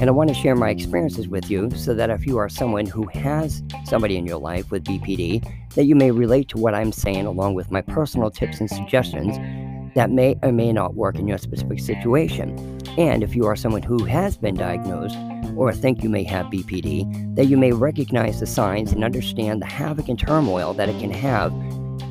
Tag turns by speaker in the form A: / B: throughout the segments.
A: And I want to share my experiences with you so that if you are someone who has somebody in your life with BPD, that you may relate to what I'm saying along with my personal tips and suggestions that may or may not work in your specific situation. And if you are someone who has been diagnosed or think you may have BPD, that you may recognize the signs and understand the havoc and turmoil that it can have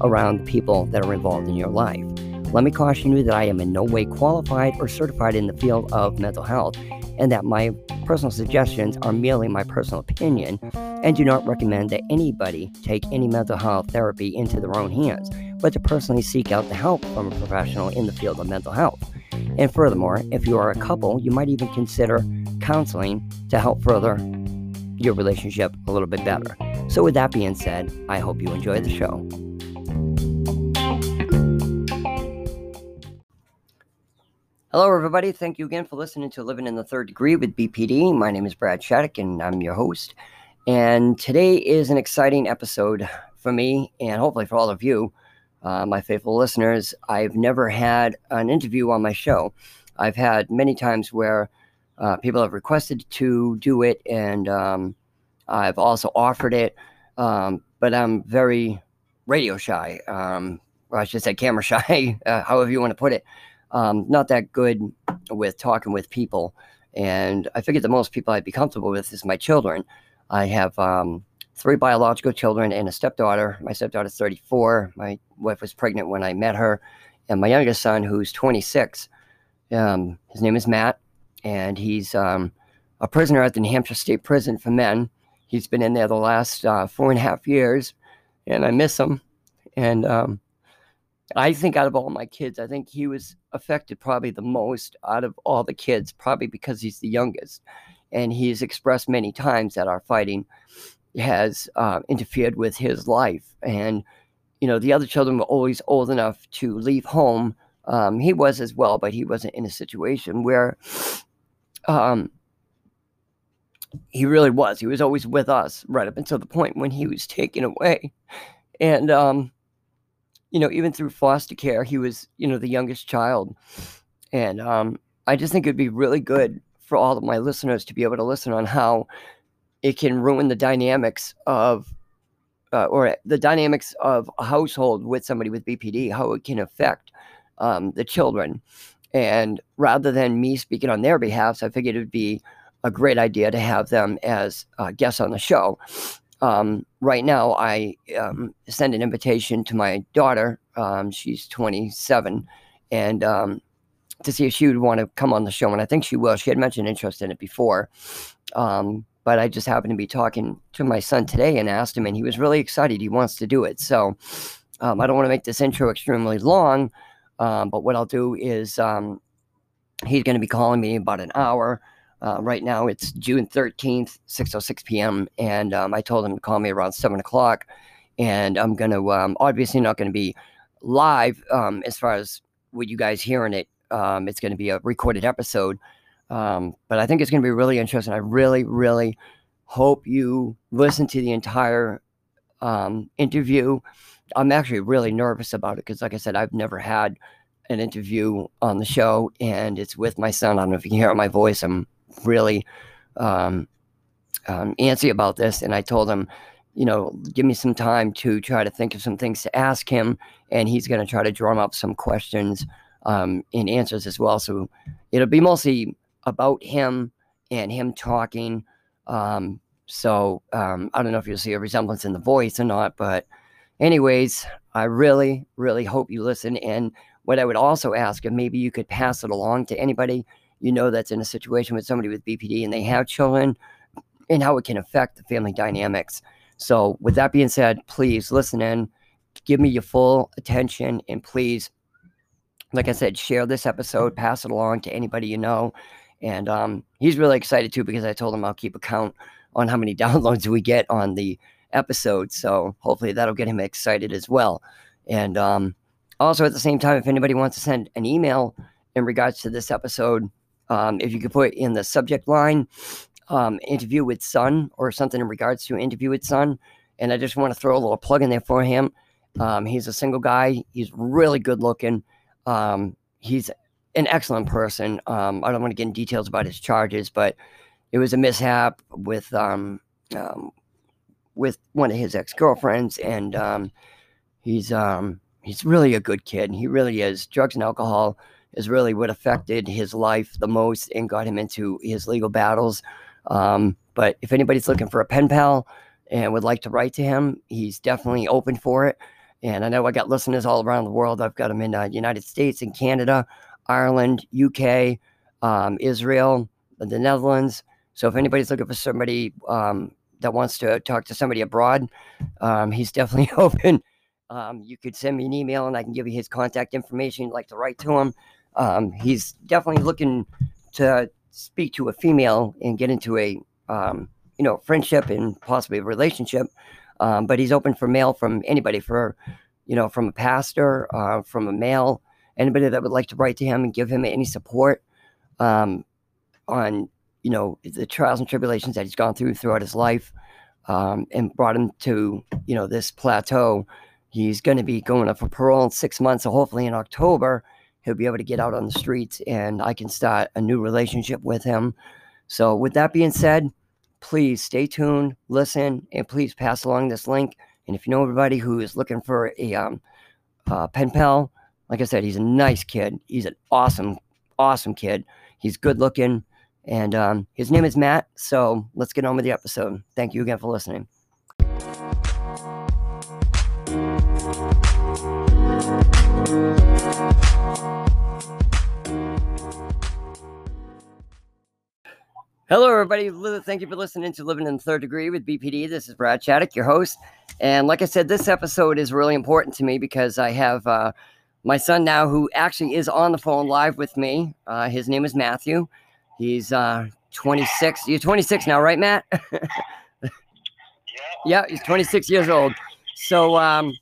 A: around the people that are involved in your life. Let me caution you that I am in no way qualified or certified in the field of mental health and that my personal suggestions are merely my personal opinion and do not recommend that anybody take any mental health therapy into their own hands, but to personally seek out the help from a professional in the field of mental health. And furthermore, if you are a couple, you might even consider counseling to help further your relationship a little bit better. So, with that being said, I hope you enjoy the show. Hello, everybody. Thank you again for listening to Living in the Third Degree with BPD. My name is Brad Shattuck, and I'm your host. And today is an exciting episode for me, and hopefully for all of you, uh, my faithful listeners. I've never had an interview on my show. I've had many times where uh, people have requested to do it, and um, I've also offered it, um, but I'm very radio shy, um, or I should say camera shy, uh, however you want to put it um, not that good with talking with people. And I figured the most people I'd be comfortable with is my children. I have um, three biological children and a stepdaughter. My stepdaughter's 34. My wife was pregnant when I met her. And my youngest son, who's 26, um, his name is Matt, and he's um, a prisoner at the New Hampshire State Prison for Men. He's been in there the last uh, four and a half years, and I miss him. And um, I think out of all my kids, I think he was affected probably the most out of all the kids, probably because he's the youngest. And he's expressed many times that our fighting has uh, interfered with his life. And, you know, the other children were always old enough to leave home. Um, he was as well, but he wasn't in a situation where um, he really was. He was always with us right up until the point when he was taken away. And, um, you know, even through foster care, he was, you know, the youngest child. And um, I just think it'd be really good for all of my listeners to be able to listen on how it can ruin the dynamics of, uh, or the dynamics of a household with somebody with BPD, how it can affect um, the children. And rather than me speaking on their behalf, I figured it would be a great idea to have them as uh, guests on the show um, right now, I um, send an invitation to my daughter. Um, she's 27, and um, to see if she would want to come on the show. And I think she will. She had mentioned interest in it before. Um, but I just happened to be talking to my son today and asked him, and he was really excited. He wants to do it. So um, I don't want to make this intro extremely long, but what I'll do is he's going to be calling me about an hour. Uh, right now it's June 13th, 6.06 p.m. And um, I told him to call me around 7 o'clock. And I'm going to, um, obviously not going to be live um, as far as with you guys hearing it. Um, it's going to be a recorded episode. Um, but I think it's going to be really interesting. I really, really hope you listen to the entire um, interview. I'm actually really nervous about it because, like I said, I've never had an interview on the show, and it's with my son. I don't know if you can hear my voice. I'm really um, um, antsy about this. And I told him, you know, give me some time to try to think of some things to ask him. And he's going to try to drum up some questions um, and answers as well. So it'll be mostly about him and him talking. Um, so um, I don't know if you'll see a resemblance in the voice or not, but anyways, I really, really hope you listen. And what I would also ask, if maybe you could pass it along to anybody you know that's in a situation with somebody with BPD and they have children and how it can affect the family dynamics. So, with that being said, please listen in, give me your full attention, and please, like I said, share this episode, pass it along to anybody you know. And um, he's really excited too because I told him I'll keep a count on how many downloads we get on the episode. So hopefully that'll get him excited as well. And um, also at the same time, if anybody wants to send an email in regards to this episode, um, if you could put in the subject line um, interview with Son or something in regards to interview with Son. And I just want to throw a little plug in there for him. Um, he's a single guy. He's really good looking. Um, he's an excellent person. Um, I don't want to get in details about his charges, but it was a mishap with um, with one of his ex girlfriends, and he's he's really a good kid. He really is. Drugs and alcohol is really what affected his life the most and got him into his legal battles. Um, but if anybody's looking for a pen pal and would like to write to him, he's definitely open for it. And I know I got listeners all around the world. I've got them in the uh, United States and Canada, Ireland, UK, um, Israel, the Netherlands. So if anybody's looking for somebody um, that wants to talk to somebody abroad, um, he's definitely open. Um, you could send me an email and I can give you his contact information. You'd like to write to him. Um, he's definitely looking to speak to a female and get into a um, you know friendship and possibly a relationship. but he's open for mail from anybody for you know from a pastor, uh, from a male anybody that would like to write to him and give him any support um, on you know the trials and tribulations that he's gone through throughout his life um, and brought him to you know this plateau he's going to be going up for parole in six months so hopefully in october he'll be able to get out on the streets and i can start a new relationship with him so with that being said please stay tuned listen and please pass along this link and if you know everybody who is looking for a um, uh, pen pal like I said, he's a nice kid. He's an awesome, awesome kid. He's good looking. And um, his name is Matt. So let's get on with the episode. Thank you again for listening. Hello, everybody. Thank you for listening to Living in the Third Degree with BPD. This is Brad Shattuck, your host. And like I said, this episode is really important to me because I have uh, my son now, who actually is on the phone live with me. Uh, his name is Matthew. He's uh, 26. You're 26 now, right, Matt? yeah. yeah, he's 26 years old. So um,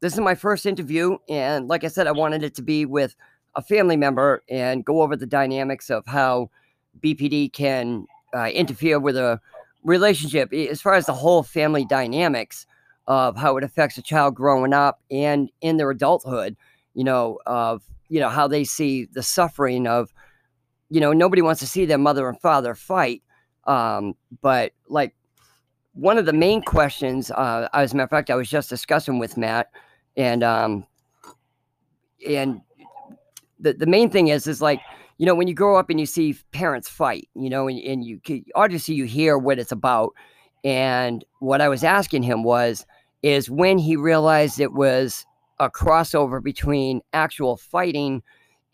A: this is my first interview, and like I said, I wanted it to be with a family member and go over the dynamics of how BPD can uh, interfere with a relationship as far as the whole family dynamics of how it affects a child growing up and in their adulthood you know, of, you know, how they see the suffering of, you know, nobody wants to see their mother and father fight. Um, but like one of the main questions, uh, as a matter of fact, I was just discussing with Matt and, um, and the, the main thing is, is like, you know, when you grow up and you see parents fight, you know, and, and you obviously you hear what it's about. And what I was asking him was, is when he realized it was a crossover between actual fighting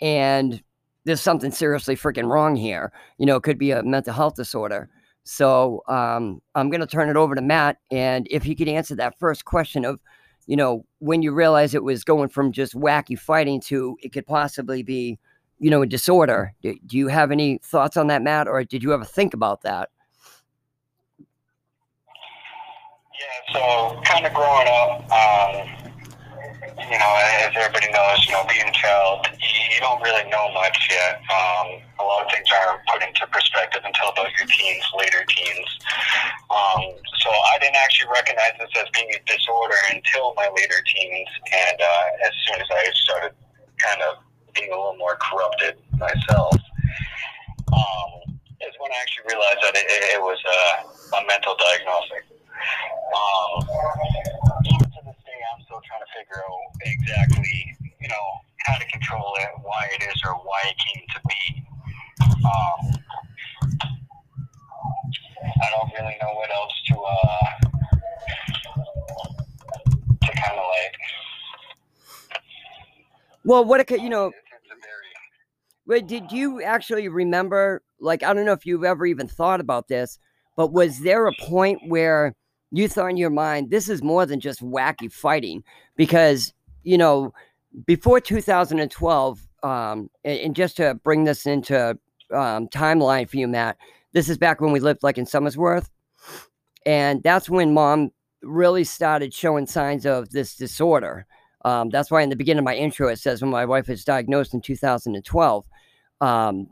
A: and there's something seriously freaking wrong here. You know, it could be a mental health disorder. So um, I'm going to turn it over to Matt. And if he could answer that first question of, you know, when you realize it was going from just wacky fighting to it could possibly be, you know, a disorder. Do, do you have any thoughts on that, Matt? Or did you ever think about that?
B: Yeah, so kind of growing up, um, you know, as everybody knows, you know, being a child, you, don't really know much yet. Um, a lot of things aren't put into perspective until about your teens, later teens. Um, so I didn't actually recognize this as being a disorder until my later teens, and uh, as soon as I started kind of being a little more corrupted myself, um, is when I actually realized that it, it was a, a mental diagnosis. Um, even to this day, I'm still trying to figure out exactly, you know, how to control it, why it is, or why it came to be. Um, I don't really know what else to uh, to kind of like.
A: Well, what it could, you know. Wait, did you actually remember? Like, I don't know if you've ever even thought about this, but was there a point where you thought in your mind, this is more than just wacky fighting because, you know, before 2012, um, and, and just to bring this into um, timeline for you, Matt. This is back when we lived like in Somersworth, and that's when mom really started showing signs of this disorder. Um, that's why in the beginning of my intro it says when my wife was diagnosed in 2012. Um,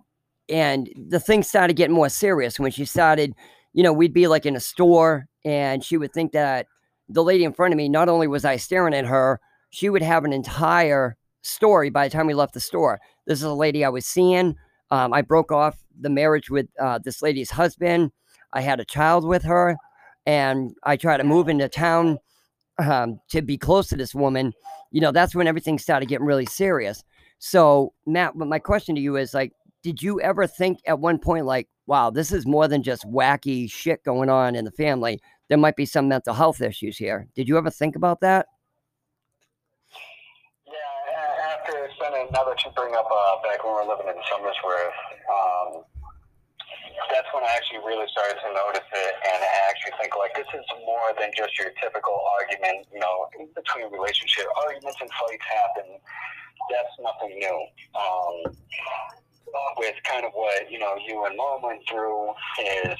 A: and the thing started getting more serious when she started, you know, we'd be like in a store and she would think that the lady in front of me, not only was I staring at her, she would have an entire story by the time we left the store. This is a lady I was seeing. Um, I broke off the marriage with uh, this lady's husband. I had a child with her, and I tried to move into town um, to be close to this woman. You know, that's when everything started getting really serious. So, Matt, my question to you is like, did you ever think at one point, like, wow, this is more than just wacky shit going on in the family? There might be some mental health issues here. Did you ever think about that?
B: Yeah, after now that you bring up uh, back when we were living in Somersworth, um, that's when I actually really started to notice it, and I actually think like this is more than just your typical argument. You know, between relationship arguments and fights happen. That's nothing new. Um, with kind of what you know you and mom went through is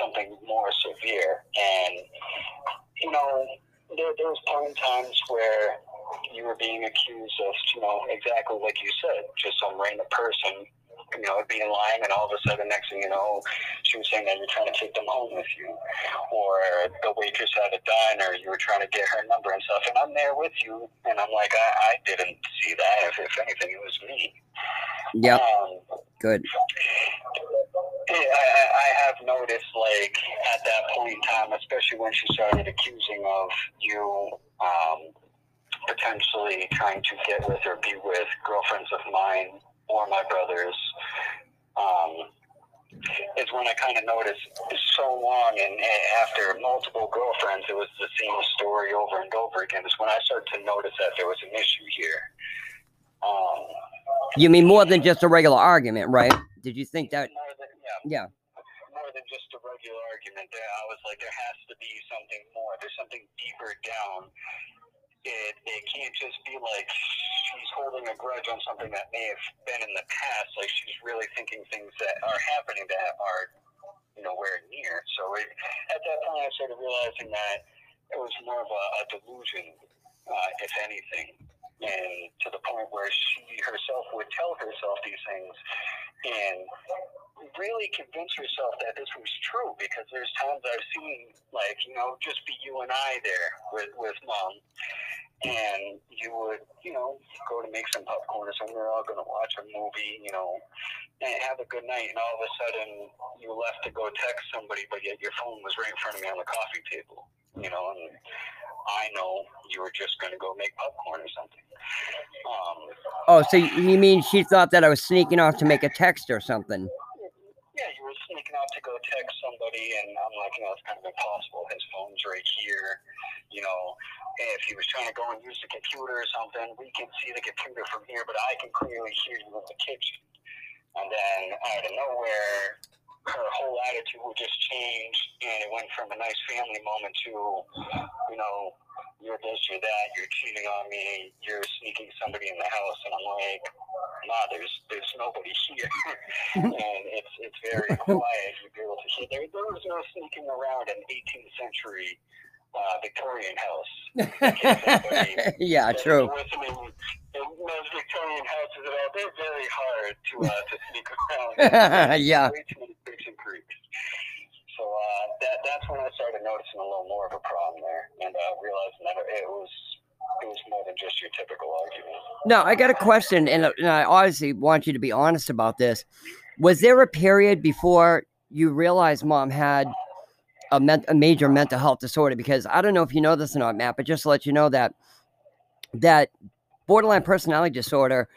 B: something more severe, and you know there there was plenty times where you were being accused of you know exactly like you said, just some random person you know, it being lying, and all of a sudden, next thing you know, she was saying that you're trying to take them home with you, or the waitress at a diner, you were trying to get her number and stuff, and I'm there with you, and I'm like, I, I didn't see that. If, if anything, it was me.
A: Yeah. Um, Good.
B: I, I have noticed, like at that point in time, especially when she started accusing of you um, potentially trying to get with or be with girlfriends of mine or my brothers, um, is when I kind of noticed so long and, after multiple girlfriends, it was the same story over and over again. Is when I started to notice that there was an issue here. Um,
A: you mean more than just a regular argument, right? Did you think that?
B: Than,
A: yeah. yeah.
B: More than just a regular argument. I was like, there has to be something more. There's something deeper down it, it can't just be like she's holding a grudge on something that may have been in the past. Like she's really thinking things that are happening that are, you know, where near. So it, at that point, I started realizing that it was more of a, a delusion, uh, if anything. And to the point where she herself would tell herself these things and really convince herself that this was true because there's times I've seen like, you know, just be you and I there with, with mom and you would, you know, go to make some popcorn or something. We're all going to watch a movie, you know, and have a good night. And all of a sudden, you left to go text somebody, but yet your phone was right in front of me on the coffee table, you know, and I know you were just going to go make popcorn or something. Um,
A: oh, so you mean she thought that I was sneaking off to make a text or something?
B: Yeah, you were sneaking out to go text somebody, and I'm like, you know, it's kind of impossible. His phone's right here, you know if he was trying to go and use the computer or something, we can see the computer from here, but I can clearly hear you in the kitchen. And then out of nowhere, her whole attitude would just change, and it went from a nice family moment to, you know, you're this, you're that, you're cheating on me, you're sneaking somebody in the house, and I'm like, nah, there's there's nobody here, and it's it's very quiet. You'd be able to hear there there was no sneaking around in 18th century uh, Victorian house.
A: yeah, true.
B: Those Victorian houses at all, they're very hard to uh, to sneak around.
A: yeah.
B: Way too many creeks and creeks. So uh, that that's when I started noticing a little more of a problem there, and uh, realizing that it was it was more than just your typical argument.
A: No, I got a question, and, and I obviously want you to be honest about this. Was there a period before you realized mom had a, a major mental health disorder because I don't know if you know this or not, Matt, but just to let you know that that borderline personality disorder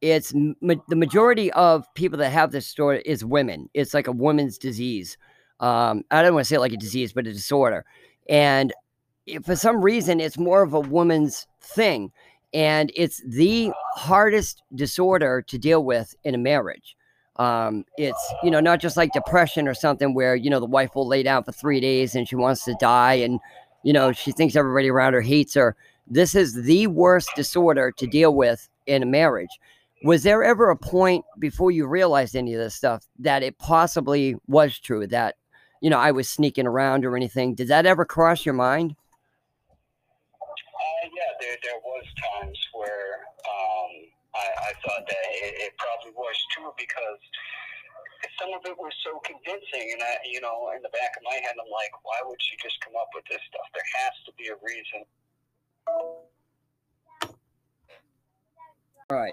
A: it's ma- the majority of people that have this disorder is women. It's like a woman's disease. Um, I don't want to say like a disease, but a disorder. And for some reason, it's more of a woman's thing. And it's the hardest disorder to deal with in a marriage. Um, it's you know not just like depression or something where you know the wife will lay down for three days and she wants to die and you know she thinks everybody around her hates her. This is the worst disorder to deal with in a marriage. was there ever a point before you realized any of this stuff that it possibly was true that you know I was sneaking around or anything? Did that ever cross your mind?
B: Uh, yeah, there there was times I, I thought that it, it probably was true because some of it was so convincing, and I, you know, in the back of my head, I'm like, why would she just come up with this stuff? There has to be a reason.
A: All right.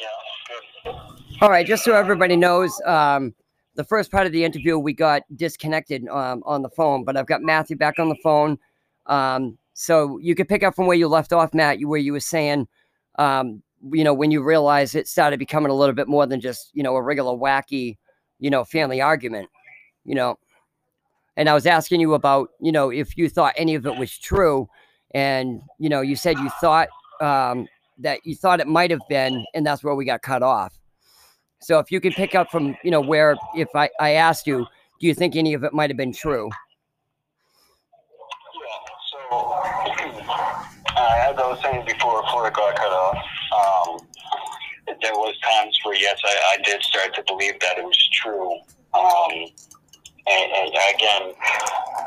B: Yeah.
A: All right. Just so everybody knows, um, the first part of the interview we got disconnected um, on the phone, but I've got Matthew back on the phone. Um, so you could pick up from where you left off, Matt, where you were saying, um, you know, when you realize it started becoming a little bit more than just, you know, a regular wacky, you know, family argument, you know. And I was asking you about, you know, if you thought any of it was true. And, you know, you said you thought um, that you thought it might have been, and that's where we got cut off. So if you could pick up from, you know, where if I, I asked you, do you think any of it might have been true?
B: Yeah, so uh, as I was saying before, before it got cut off, there was times where yes, I, I did start to believe that it was true. Um, and, and again,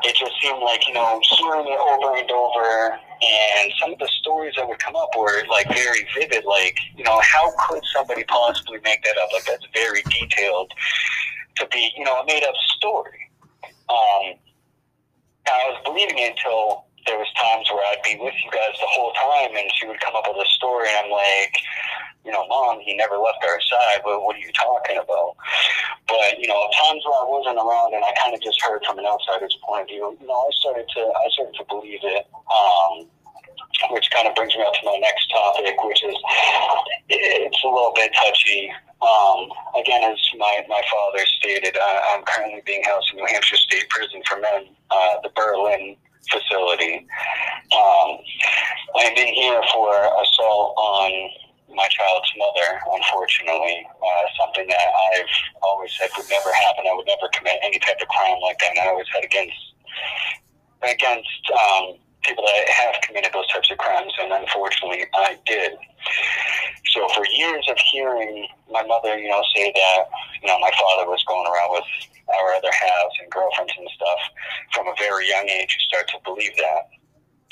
B: it just seemed like you know hearing it over and over, and some of the stories that would come up were like very vivid. Like you know, how could somebody possibly make that up? Like that's very detailed to be you know a made up story. Um, I was believing it until there was times where I'd be with you guys the whole time, and she would come up with a story, and I'm like, you know, mom, he never left our side. But what are you talking about? But you know, times where I wasn't around, and I kind of just heard from an outsider's point of view. You know, I started to, I started to believe it. Um, which kind of brings me up to my next topic, which is it's a little bit touchy. Um, again, as my, my father stated, I, I'm currently being housed in New Hampshire State Prison for Men, uh, the Berlin facility. Um, I've been here for assault on my child's mother, unfortunately. Uh, something that I've always said would never happen. I would never commit any type of crime like that. And I always had against against um, people that have committed those types of crimes, and unfortunately, I did. So for years of hearing my mother, you know, say that, you know, my father was going around with our other halves and girlfriends and stuff, from a very young age, you start to believe that.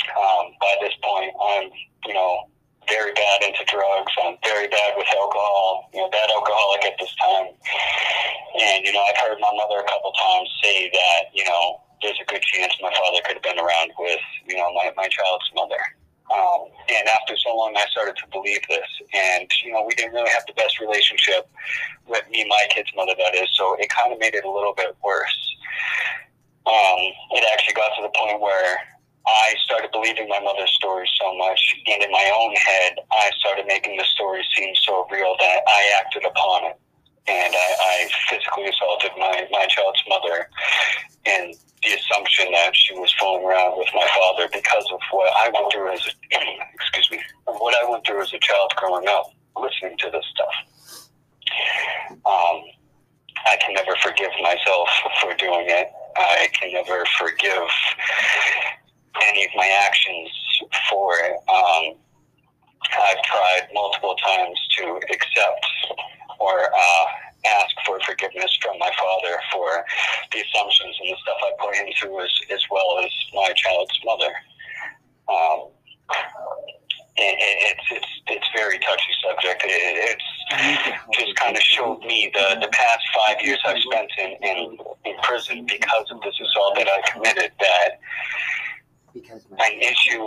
B: Um, by this point, I'm, you know, very bad into drugs. I'm very bad with alcohol. You know, bad alcoholic at this time. And you know, I've heard my mother a couple times say that you know there's a good chance my father could have been around with you know my my child's mother. Um, and after so long, I started to believe this. And, you know, we didn't really have the best relationship with me, my kid's mother, that is. So it kind of made it a little bit worse. Um, it actually got to the point where I started believing my mother's story so much, and in my own head, I started making the story seem so real that I acted upon it. And I, I physically assaulted my, my child's mother in the assumption that she was fooling around with my father because of what I went through as a, excuse me, what I went through as a child growing up, listening to this stuff. Um, I can never forgive myself for doing it. I can never forgive any of my actions for it. Um, I've tried multiple times to accept or uh, ask for forgiveness from my father for the assumptions and the stuff I put into as, as well as my child's mother. Um, it, it's it's it's very touchy subject. It, it's just kind of showed me the the past five years I've spent in, in in prison because of this assault that I committed. That an issue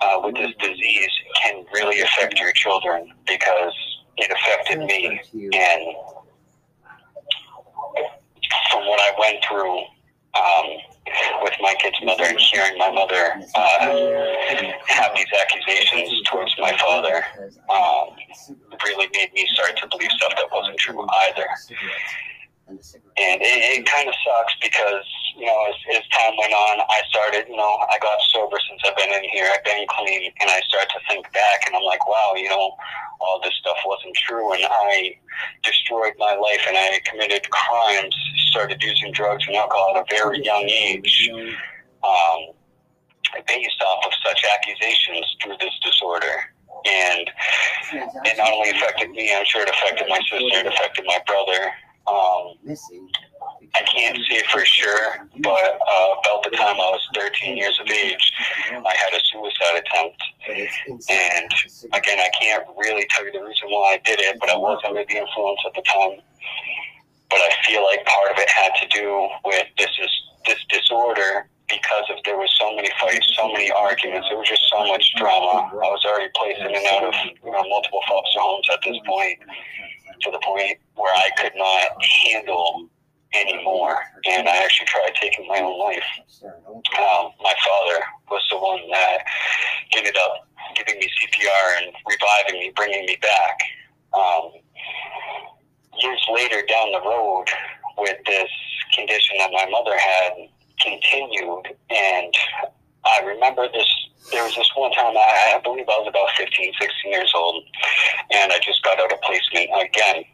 B: uh, with this disease can really affect your children because it affected me and from what I went through um, with my kid's mother and hearing my mother uh, have these accusations towards my father um, really made me start to believe stuff that wasn't true either. And it, it kind of sucks because, you know, as, as time went on, I started, you know, I got sober since I've been in here. I've been clean. And I start to think back and I'm like, wow, you know, all this stuff wasn't true. And I destroyed my life and I committed crimes, started using drugs and alcohol at a very young age. Um, based off of such accusations through this disorder. And it not only affected me, I'm sure it affected my sister, it affected my brother. Um, I can't say for sure, but uh, about the time I was 13 years of age, I had a suicide attempt. And again, I can't really tell you the reason why I did it, but I was under the influence at the time. But I feel like part of it had to do with this is this disorder because of there was so many fights, so many arguments. There was just so much drama. I was already placed in and out of you know multiple foster homes at this point, to the point where I could not handle anymore. And I actually tried taking my own life. Um, my father was the one that ended up giving me CPR and reviving me, bringing me back. Um, years later down the road, with this condition that my mother had continued, and I remember this. There was this one time, I, I believe I was about 15, 16 years old, and I just got out of placement again.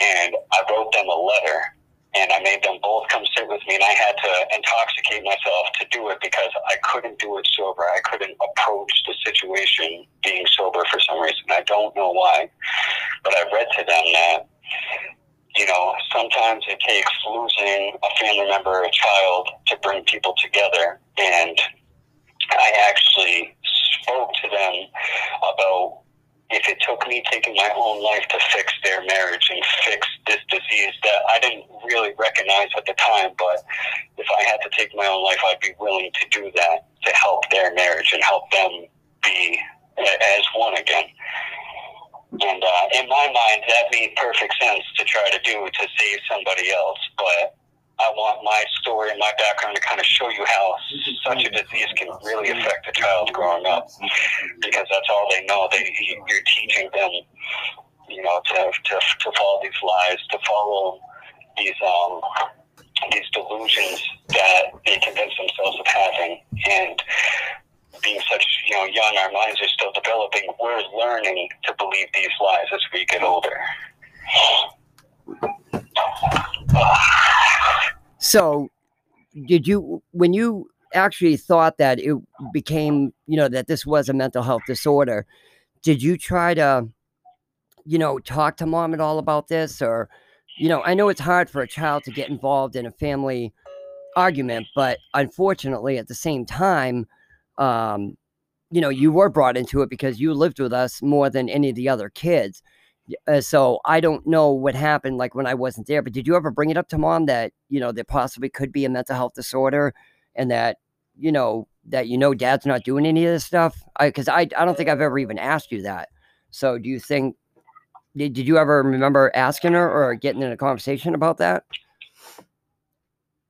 B: And I wrote them a letter and I made them both come sit with me, and I had to intoxicate myself to do it because I couldn't do it sober. I couldn't approach the situation being sober for some reason. I don't know why, but I read to them that you know sometimes it takes losing a family member, or a child, to bring people together, and I actually spoke to them about if it took me taking my own life to fix their marriage and fix this disease that I didn't really recognize at the time, but if I had to take my own life, I'd be willing to do that to help their marriage and help them be as one again. And uh, in my mind, that made perfect sense to try to do to save somebody else, but I want my story and my background to kind of show you how such a disease can really affect a child growing up, because that's all they know. They you're teaching them, you know, to to, to follow these lies, to follow these um these delusions that they convince themselves of having, and being such you know young, our minds are still developing. We're learning to believe these lies as we get older.
A: So, did you when you actually thought that it became, you know, that this was a mental health disorder, did you try to, you know, talk to mom at all about this or you know, I know it's hard for a child to get involved in a family argument, but unfortunately at the same time, um, you know, you were brought into it because you lived with us more than any of the other kids. Uh, so I don't know what happened like when I wasn't there, but did you ever bring it up to mom that, you know, there possibly could be a mental health disorder and that, you know, that you know dad's not doing any of this stuff? I cuz I I don't think I've ever even asked you that. So do you think did, did you ever remember asking her or getting in a conversation about that?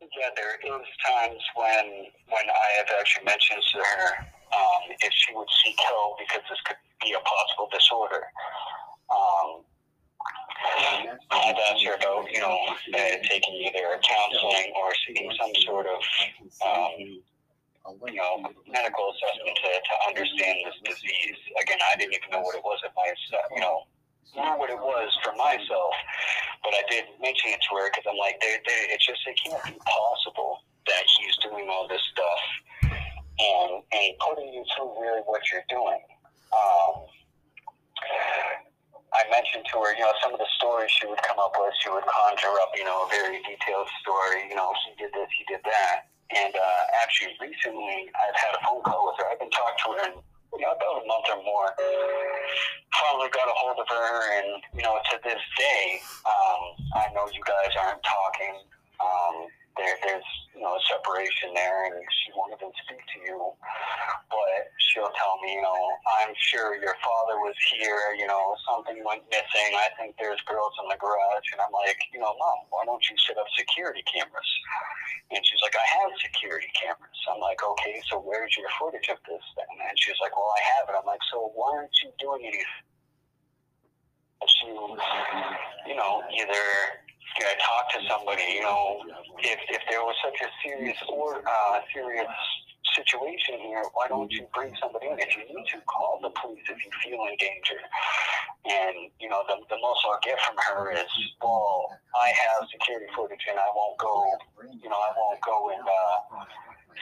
B: Yeah, there is times when when I have actually mentioned to her um, if she would seek help because this could be a possible disorder. Um, I've asked her about, you know, uh, taking either counseling or seeking some sort of, um, you know, medical assessment to, to understand this disease. Again, I didn't even know what it was at my, you know, not what it was for myself, but I did mention it to her because I'm like, they, they, it's just it can't be possible that he's doing all this stuff and and putting you through really what you're doing. Um, I mentioned to her, you know, some of the stories she would come up with. She would conjure up, you know, a very detailed story. You know, he did this, he did that. And uh, actually, recently, I've had a phone call with her. I've been talking to her in, you know, about a month or more. Finally got a hold of her, and you know, to this day, um, I know you guys aren't talking. Um, there, there's you know a separation there, and she won't even speak to you. But she'll tell me, you know, I'm sure your father was here. You know, something went missing. I think there's girls in the garage, and I'm like, you know, mom, why don't you set up security cameras? And she's like, I have security cameras. I'm like, okay, so where's your footage of this then? And she's like, well, I have it. I'm like, so why aren't you doing anything? To, you know, either you know, talk to somebody. You know, if if there was such a serious or uh, serious situation here, why don't you bring somebody in? If you need to, call the police if you feel in danger. And, you know, the, the most I get from her is, well, I have security footage and I won't go, you know, I won't go and uh,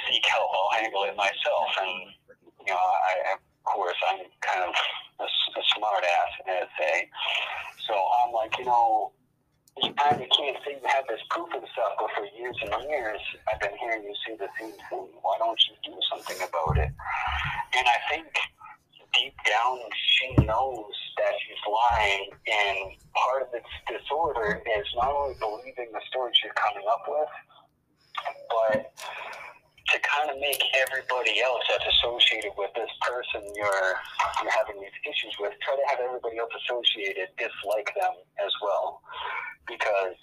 B: seek help. I'll handle it myself. And, you know, I, of course, I'm kind of a, a smart ass in that say. So I'm like, you know, you can't see you have this proof and stuff, but for years and years, I've been hearing you say the same thing. Why don't you do something about it? And I think deep down, she knows that she's lying, and part of its disorder is not only believing the stories she's coming up with, but to kind of make everybody else that's associated with this person you're you're having these issues with, try to have everybody else associated dislike them as well because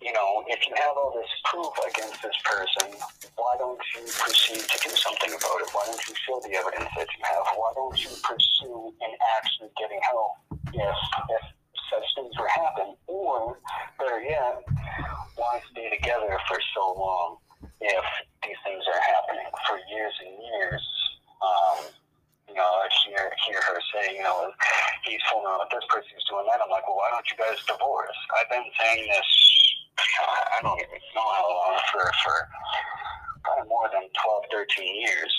B: you know, if you have all this proof against this person, why don't you proceed to do something about it? Why don't you show the evidence that you have? Why don't you pursue and actually getting help if, if such things were happen? Or, better yet, why stay together for so long if these things are happening for years and years? Um, you know, I hear, hear her say, you know, he's fooling around with this person, he's doing that. I'm like, well, why don't you guys divorce? I've been saying this I don't even know how long, for, for probably more than 12, 13 years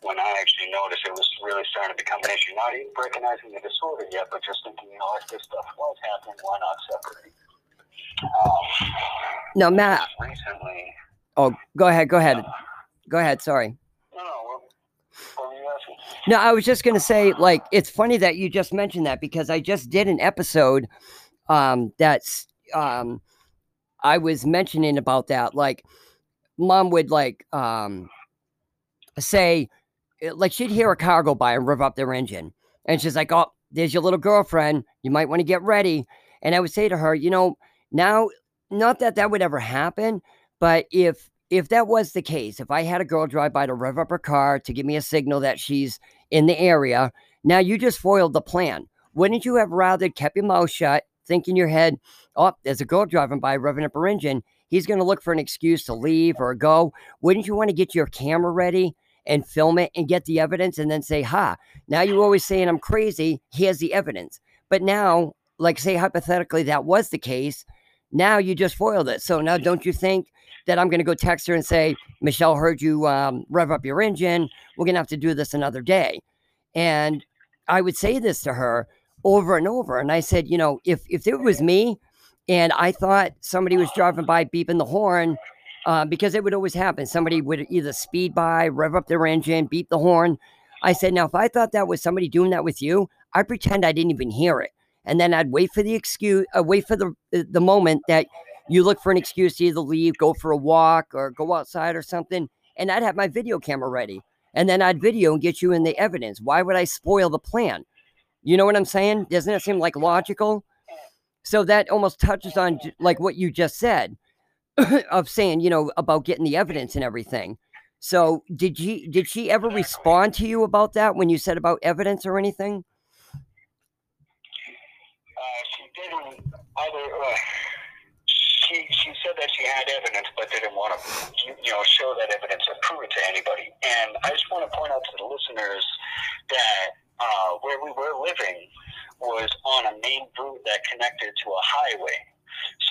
B: when I actually noticed it was really starting to become an issue. Not even recognizing the disorder yet, but just thinking, you know, if this stuff was happening, why not separate? Um,
A: no, Matt.
B: Recently.
A: Oh, go ahead. Go ahead. Uh, go ahead. Sorry.
B: No, no. Asking?
A: No, I was just going to say, like, it's funny that you just mentioned that because I just did an episode um, that's um, I was mentioning about that. Like, mom would like um say, eh, like, she'd hear a car go by and rev up their engine, and she's like, "Oh, there's your little girlfriend. You might want to get ready." And I would say to her, you know, now, not that that would ever happen, but if if that was the case, if I had a girl drive by to rev up her car to give me a signal that she's in the area, now you just foiled the plan. Wouldn't you have rather kept your mouth shut, think in your head, oh, there's a girl driving by revving up her engine. He's going to look for an excuse to leave or go. Wouldn't you want to get your camera ready and film it and get the evidence and then say, ha, now you're always saying I'm crazy. Here's the evidence. But now, like, say hypothetically that was the case. Now you just foiled it. So now don't you think that I'm going to go text her and say, Michelle heard you um, rev up your engine. We're going to have to do this another day. And I would say this to her over and over. And I said, you know, if if it was me, and I thought somebody was driving by beeping the horn uh, because it would always happen. Somebody would either speed by, rev up their engine, beep the horn. I said, now, if I thought that was somebody doing that with you, I'd pretend I didn't even hear it. And then I'd wait for the excuse, uh, wait for the, the moment that you look for an excuse to either leave, go for a walk, or go outside or something. And I'd have my video camera ready. And then I'd video and get you in the evidence. Why would I spoil the plan? You know what I'm saying? Doesn't it seem like logical? So that almost touches on like what you just said of saying, you know, about getting the evidence and everything. So did she did she ever respond to you about that when you said about evidence or anything?
B: Uh, she didn't. Either, uh, she she said that she had evidence, but didn't want to, you know, show that evidence or prove it to anybody. And I just want to point out to the listeners that uh, where we were living, was on a main route that connected to a highway.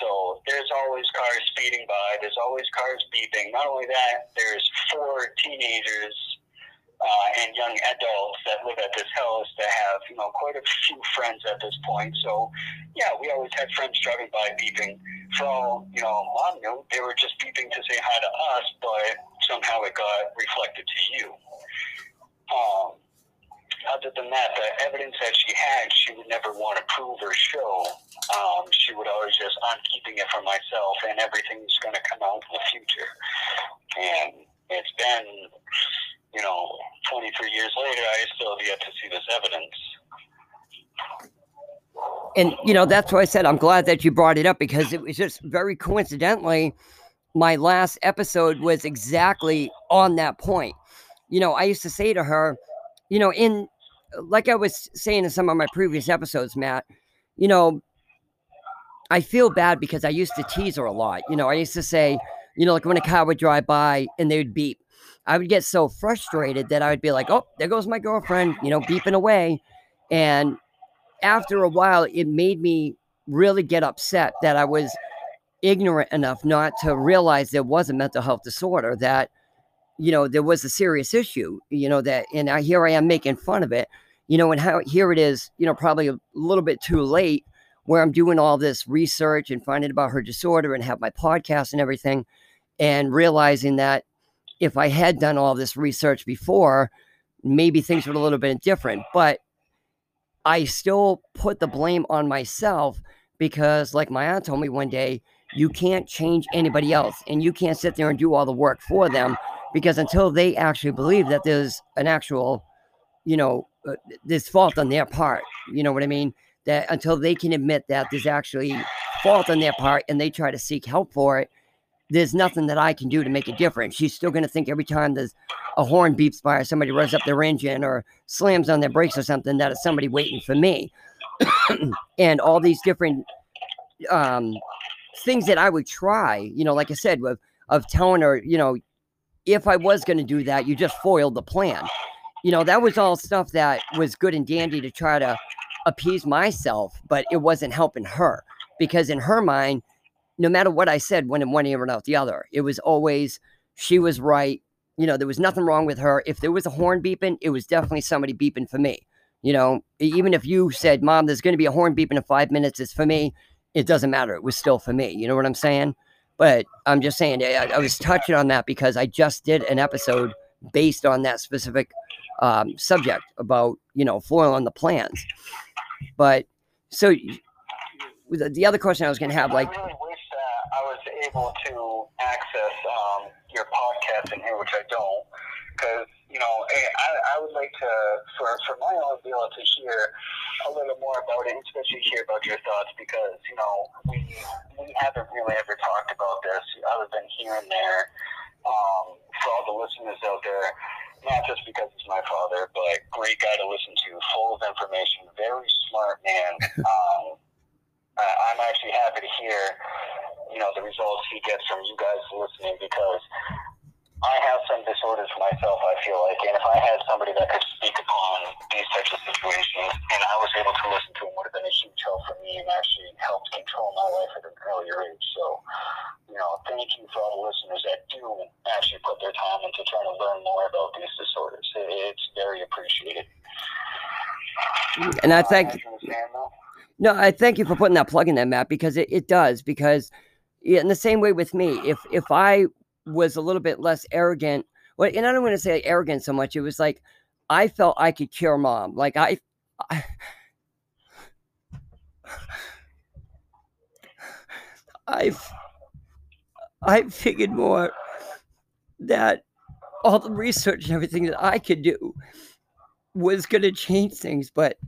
B: So there's always cars speeding by. There's always cars beeping. Not only that, there's four teenagers uh, and young adults that live at this house that have, you know, quite a few friends at this point. So, yeah, we always had friends driving by beeping. So, you know, mom knew they were just beeping to say hi to us, but somehow it got reflected to you. Um, other than that, the evidence that she had, she would never want to prove or show. Um, she would always just, I'm keeping it for myself, and everything's going to come out in the future. And it's been, you know, 23 years later, I still have yet to see this evidence.
A: And, you know, that's why I said I'm glad that you brought it up because it was just very coincidentally, my last episode was exactly on that point. You know, I used to say to her, you know, in like I was saying in some of my previous episodes, Matt, you know, I feel bad because I used to tease her a lot. You know, I used to say, you know, like when a car would drive by and they would beep, I would get so frustrated that I would be like, oh, there goes my girlfriend, you know, beeping away. And after a while, it made me really get upset that I was ignorant enough not to realize there was a mental health disorder that you know, there was a serious issue, you know, that, and I, here I am making fun of it, you know, and how here it is, you know, probably a little bit too late where I'm doing all this research and finding about her disorder and have my podcast and everything and realizing that, if I had done all this research before, maybe things would a little bit different. But I still put the blame on myself because, like my aunt told me one day, you can't change anybody else and you can't sit there and do all the work for them because until they actually believe that there's an actual, you know, uh, this fault on their part, you know what I mean? That until they can admit that there's actually fault on their part and they try to seek help for it, there's nothing that I can do to make a difference. She's still going to think every time there's a horn beeps by or somebody runs up their engine or slams on their brakes or something that it's somebody waiting for me. and all these different um, things that I would try, you know, like I said, of, of telling her, you know, if I was going to do that, you just foiled the plan. You know, that was all stuff that was good and dandy to try to appease myself, but it wasn't helping her because in her mind, no matter what I said, went in one ear and out the other. It was always she was right. You know, there was nothing wrong with her. If there was a horn beeping, it was definitely somebody beeping for me. You know, even if you said, Mom, there's going to be a horn beeping in five minutes, it's for me, it doesn't matter. It was still for me. You know what I'm saying? But I'm just saying, I, I was touching on that because I just did an episode based on that specific um, subject about, you know, foiling the plans. But so the other question I was going to have, like,
B: able to access um, your podcast in here, which I don't, because you know I, I would like to for for my own be able to hear a little more about it, especially hear about your thoughts, because you know we we haven't really ever talked about this other than here and there. Um, for all the listeners out there, not just because it's my father, but great guy to listen to, full of information, very smart man. Um, I'm actually happy to hear you know, the results he gets from you guys listening because I have some disorders myself, I feel like, and if I had somebody that could speak upon these types of situations and I was able to listen to him, would have been a huge help for me and actually helped control my life at an earlier age. So, you know, thank you for all the listeners that do actually put their time into trying to learn more about these disorders. It's very appreciated.
A: And I uh, thank. No, I thank you for putting that plug in there, Matt, because it, it does. Because in the same way with me, if if I was a little bit less arrogant, well, and I don't want to say arrogant so much. It was like I felt I could cure mom. Like I, I I've I figured more that all the research and everything that I could do was going to change things. But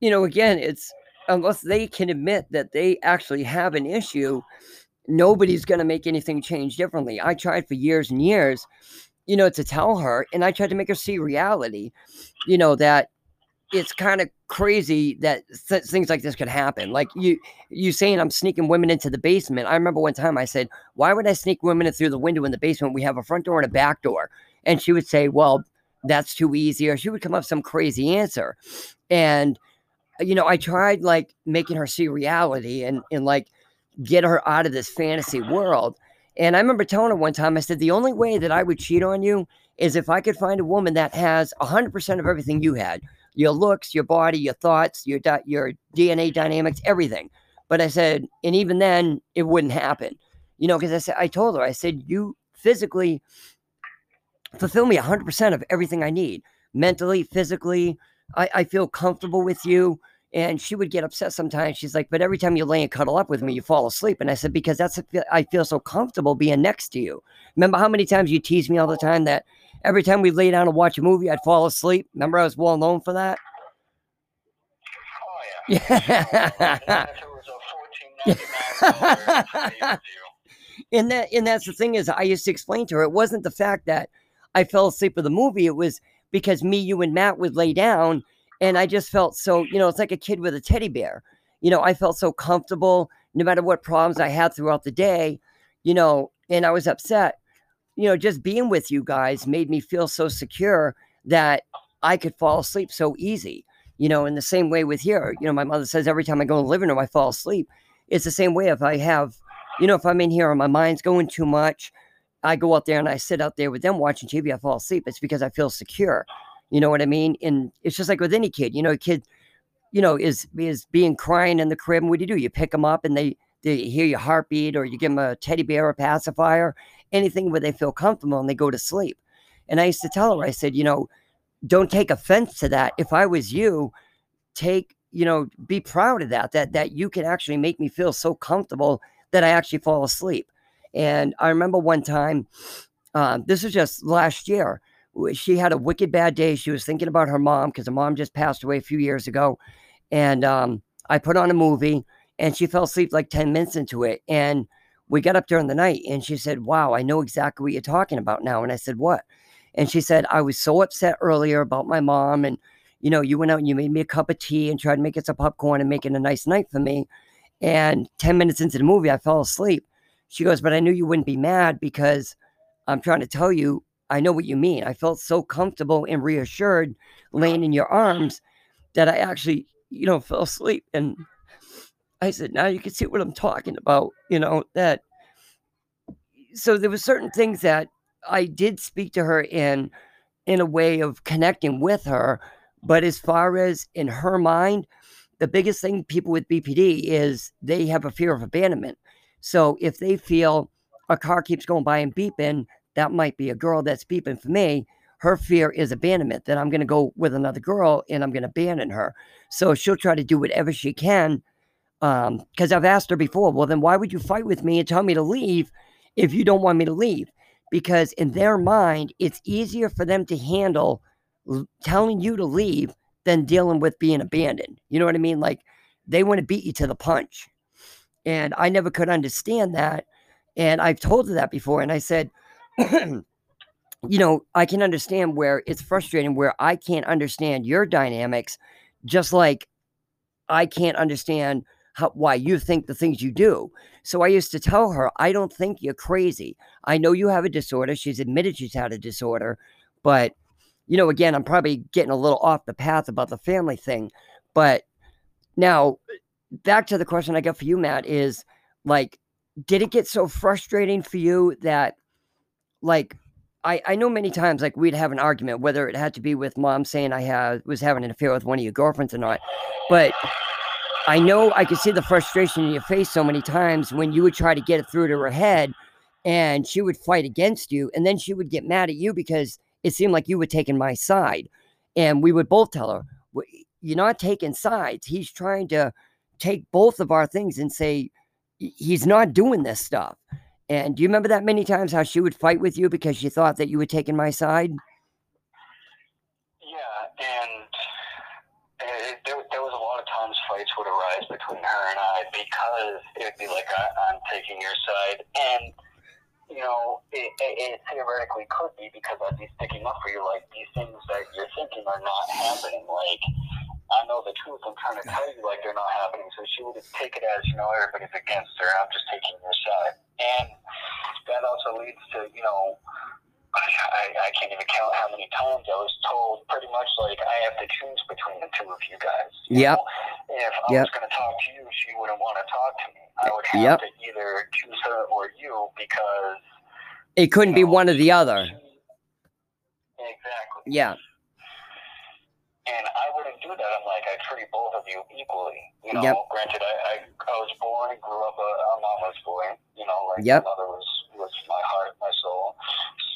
A: you know, again, it's unless they can admit that they actually have an issue, nobody's going to make anything change differently. I tried for years and years, you know, to tell her, and I tried to make her see reality, you know, that it's kind of crazy that th- things like this could happen. Like you, you saying I'm sneaking women into the basement. I remember one time I said, "Why would I sneak women in through the window in the basement? We have a front door and a back door." And she would say, "Well, that's too easy," or she would come up with some crazy answer. And you know, I tried like making her see reality and and like get her out of this fantasy world. And I remember telling her one time, I said, the only way that I would cheat on you is if I could find a woman that has 100% of everything you had your looks, your body, your thoughts, your, your DNA dynamics, everything. But I said, and even then, it wouldn't happen. You know, because I said, I told her, I said, you physically fulfill me 100% of everything I need mentally, physically. I, I feel comfortable with you. And she would get upset sometimes. She's like, but every time you lay and cuddle up with me, you fall asleep. And I said, because that's, I feel so comfortable being next to you. Remember how many times you tease me all the time that every time we lay down and watch a movie, I'd fall asleep? Remember I was well known for that?
B: Oh, yeah.
A: yeah. and that and that's the thing is I used to explain to her it wasn't the fact that I fell asleep with the movie, it was because me, you, and Matt would lay down and I just felt so, you know, it's like a kid with a teddy bear. You know, I felt so comfortable no matter what problems I had throughout the day, you know, and I was upset. You know, just being with you guys made me feel so secure that I could fall asleep so easy. You know, in the same way with here, you know, my mother says every time I go in the living room, I fall asleep. It's the same way if I have, you know, if I'm in here and my mind's going too much, I go out there and I sit out there with them watching TV, I fall asleep. It's because I feel secure. You know what I mean? And it's just like with any kid, you know, a kid, you know, is is being crying in the crib. And what do you do? You pick them up and they they hear your heartbeat, or you give them a teddy bear or pacifier, anything where they feel comfortable and they go to sleep. And I used to tell her, I said, you know, don't take offense to that. If I was you, take, you know, be proud of that, that that you can actually make me feel so comfortable that I actually fall asleep. And I remember one time, um, this was just last year. She had a wicked bad day. She was thinking about her mom because her mom just passed away a few years ago. And um, I put on a movie and she fell asleep like 10 minutes into it. And we got up during the night and she said, Wow, I know exactly what you're talking about now. And I said, What? And she said, I was so upset earlier about my mom. And, you know, you went out and you made me a cup of tea and tried to make it some popcorn and make it a nice night for me. And 10 minutes into the movie, I fell asleep. She goes, But I knew you wouldn't be mad because I'm trying to tell you, I know what you mean. I felt so comfortable and reassured laying in your arms that I actually, you know, fell asleep. And I said, Now you can see what I'm talking about, you know, that. So there were certain things that I did speak to her in in a way of connecting with her. But as far as in her mind, the biggest thing people with BPD is they have a fear of abandonment. So if they feel a car keeps going by and beeping, that might be a girl that's beeping for me. Her fear is abandonment, that I'm going to go with another girl and I'm going to abandon her. So she'll try to do whatever she can. Because um, I've asked her before, well, then why would you fight with me and tell me to leave if you don't want me to leave? Because in their mind, it's easier for them to handle telling you to leave than dealing with being abandoned. You know what I mean? Like they want to beat you to the punch. And I never could understand that. And I've told her that before. And I said, you know, I can understand where it's frustrating, where I can't understand your dynamics, just like I can't understand how, why you think the things you do. So I used to tell her, I don't think you're crazy. I know you have a disorder. She's admitted she's had a disorder, but you know, again, I'm probably getting a little off the path about the family thing. But now, back to the question I got for you, Matt, is like, did it get so frustrating for you that, like, I, I know many times like we'd have an argument whether it had to be with mom saying I had was having an affair with one of your girlfriends or not, but I know I could see the frustration in your face so many times when you would try to get it through to her head, and she would fight against you, and then she would get mad at you because it seemed like you were taking my side. And we would both tell her, You're not taking sides. He's trying to take both of our things and say, He's not doing this stuff. And do you remember that many times how she would fight with you because she thought that you were taking my side?
B: Yeah. And it, there, there was a lot of times fights would arise between her and I because it would be like, I, I'm taking your side. And you know, it, it, it, theoretically could be because I'd be sticking up for you. Like these things that you're thinking are not happening. Like I know the truth. I'm trying to tell you like they're not happening. So she would take it as you know everybody's against her. I'm just taking your side, and that also leads to you know. I, I can't even count how many times I was told pretty much like I have to choose between the two of you guys.
A: Yeah.
B: If I
A: yep.
B: was going to talk to you, she wouldn't want to talk to me. I would have
A: yep.
B: to either choose her or you because
A: it couldn't you know, be one or the other.
B: Exactly.
A: Yeah.
B: And I wouldn't do that. I'm like, I treat both of you equally. You know,
A: yep.
B: granted, I, I, I was born, grew up a, a mama's boy. You know, like
A: yep.
B: my mother was, was my heart, my soul,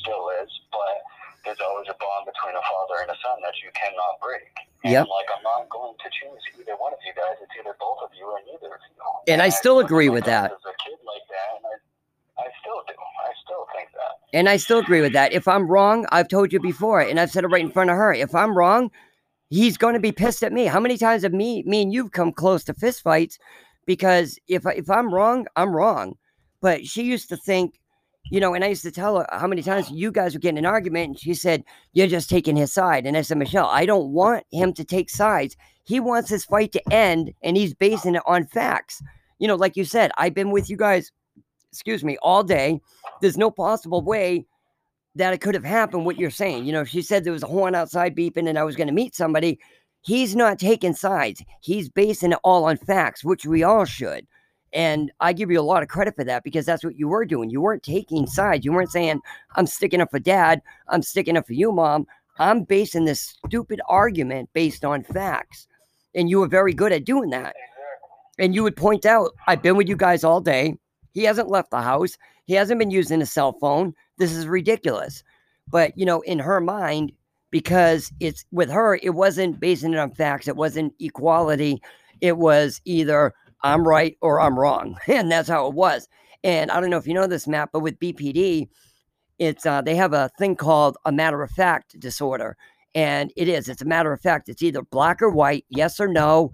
B: still is. But there's always a bond between a father and a son that you cannot break. And like, I'm not going to choose either one of you guys. It's either both of you or neither of you.
A: And, and I still I agree with that.
B: As a kid like that, and I, I still do. I still think that.
A: And I still agree with that. If I'm wrong, I've told you before, and I've said it right in front of her. If I'm wrong, he's going to be pissed at me. How many times have me, me and you've come close to fistfights? Because if if I'm wrong, I'm wrong. But she used to think, you know, and I used to tell her how many times you guys were getting an argument, and she said, You're just taking his side. And I said, Michelle, I don't want him to take sides. He wants his fight to end, and he's basing it on facts. You know, like you said, I've been with you guys excuse me, all day. There's no possible way that it could have happened what you're saying. You know, she said there was a horn outside beeping and I was going to meet somebody. He's not taking sides. He's basing it all on facts, which we all should. And I give you a lot of credit for that because that's what you were doing. You weren't taking sides. You weren't saying, I'm sticking up for dad. I'm sticking up for you, mom. I'm basing this stupid argument based on facts. And you were very good at doing that. And you would point out, I've been with you guys all day. He hasn't left the house. He hasn't been using a cell phone. This is ridiculous. But, you know, in her mind, because it's with her, it wasn't basing it on facts, it wasn't equality. It was either I'm right or I'm wrong. And that's how it was. And I don't know if you know this, Matt, but with BPD, it's uh, they have a thing called a matter of fact disorder. And it is, it's a matter of fact. It's either black or white, yes or no,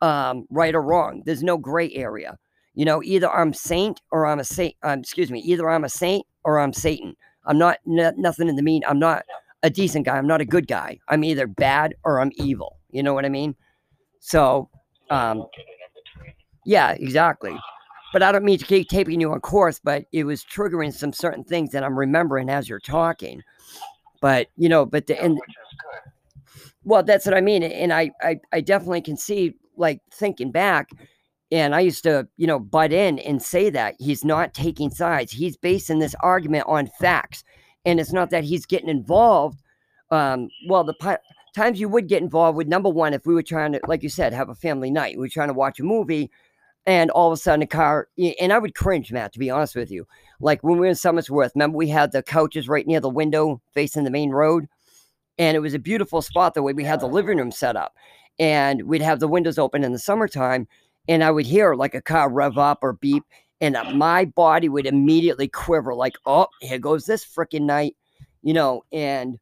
A: um, right or wrong. There's no gray area. You know, either I'm saint or I'm a saint. Um, excuse me, either I'm a saint or I'm Satan. I'm not n- nothing in the mean. I'm not a decent guy. I'm not a good guy. I'm either bad or I'm evil. You know what I mean? So, um, yeah, exactly. But I don't mean to keep taping you on course, but it was triggering some certain things that I'm remembering as you're talking. But you know, but the and well, that's what I mean. And I, I, I definitely can see like thinking back, and I used to, you know, butt in and say that he's not taking sides. He's basing this argument on facts. And it's not that he's getting involved. Um, well, the pi- times you would get involved with number one, if we were trying to, like you said, have a family night, we were trying to watch a movie, and all of a sudden a car, and I would cringe, Matt, to be honest with you. Like when we were in Somersworth, remember we had the couches right near the window facing the main road? And it was a beautiful spot the way we had the living room set up. And we'd have the windows open in the summertime and I would hear like a car rev up or beep, and uh, my body would immediately quiver, like, oh, here goes this freaking night, you know. And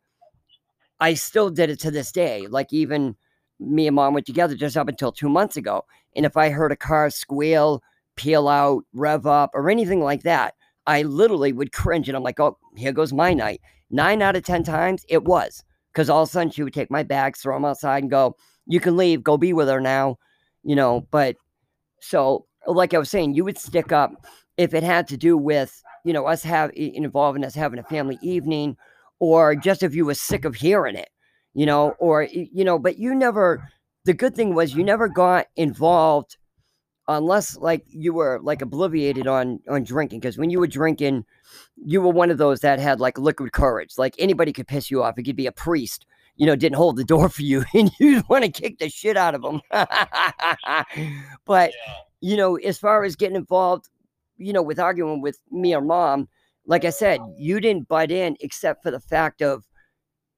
A: I still did it to this day. Like, even me and mom went together just up until two months ago. And if I heard a car squeal, peel out, rev up, or anything like that, I literally would cringe and I'm like, oh, here goes my night. Nine out of 10 times it was because all of a sudden she would take my bags, throw them outside, and go, you can leave, go be with her now, you know. But so, like I was saying, you would stick up if it had to do with, you know, us have involving us having a family evening, or just if you were sick of hearing it, you know, or you know, but you never. The good thing was you never got involved unless like you were like obliviated on on drinking because when you were drinking you were one of those that had like liquid courage like anybody could piss you off it could be a priest you know, didn't hold the door for you and you want to kick the shit out of them. but, yeah. you know, as far as getting involved, you know, with arguing with me or mom, like I said, you didn't butt in except for the fact of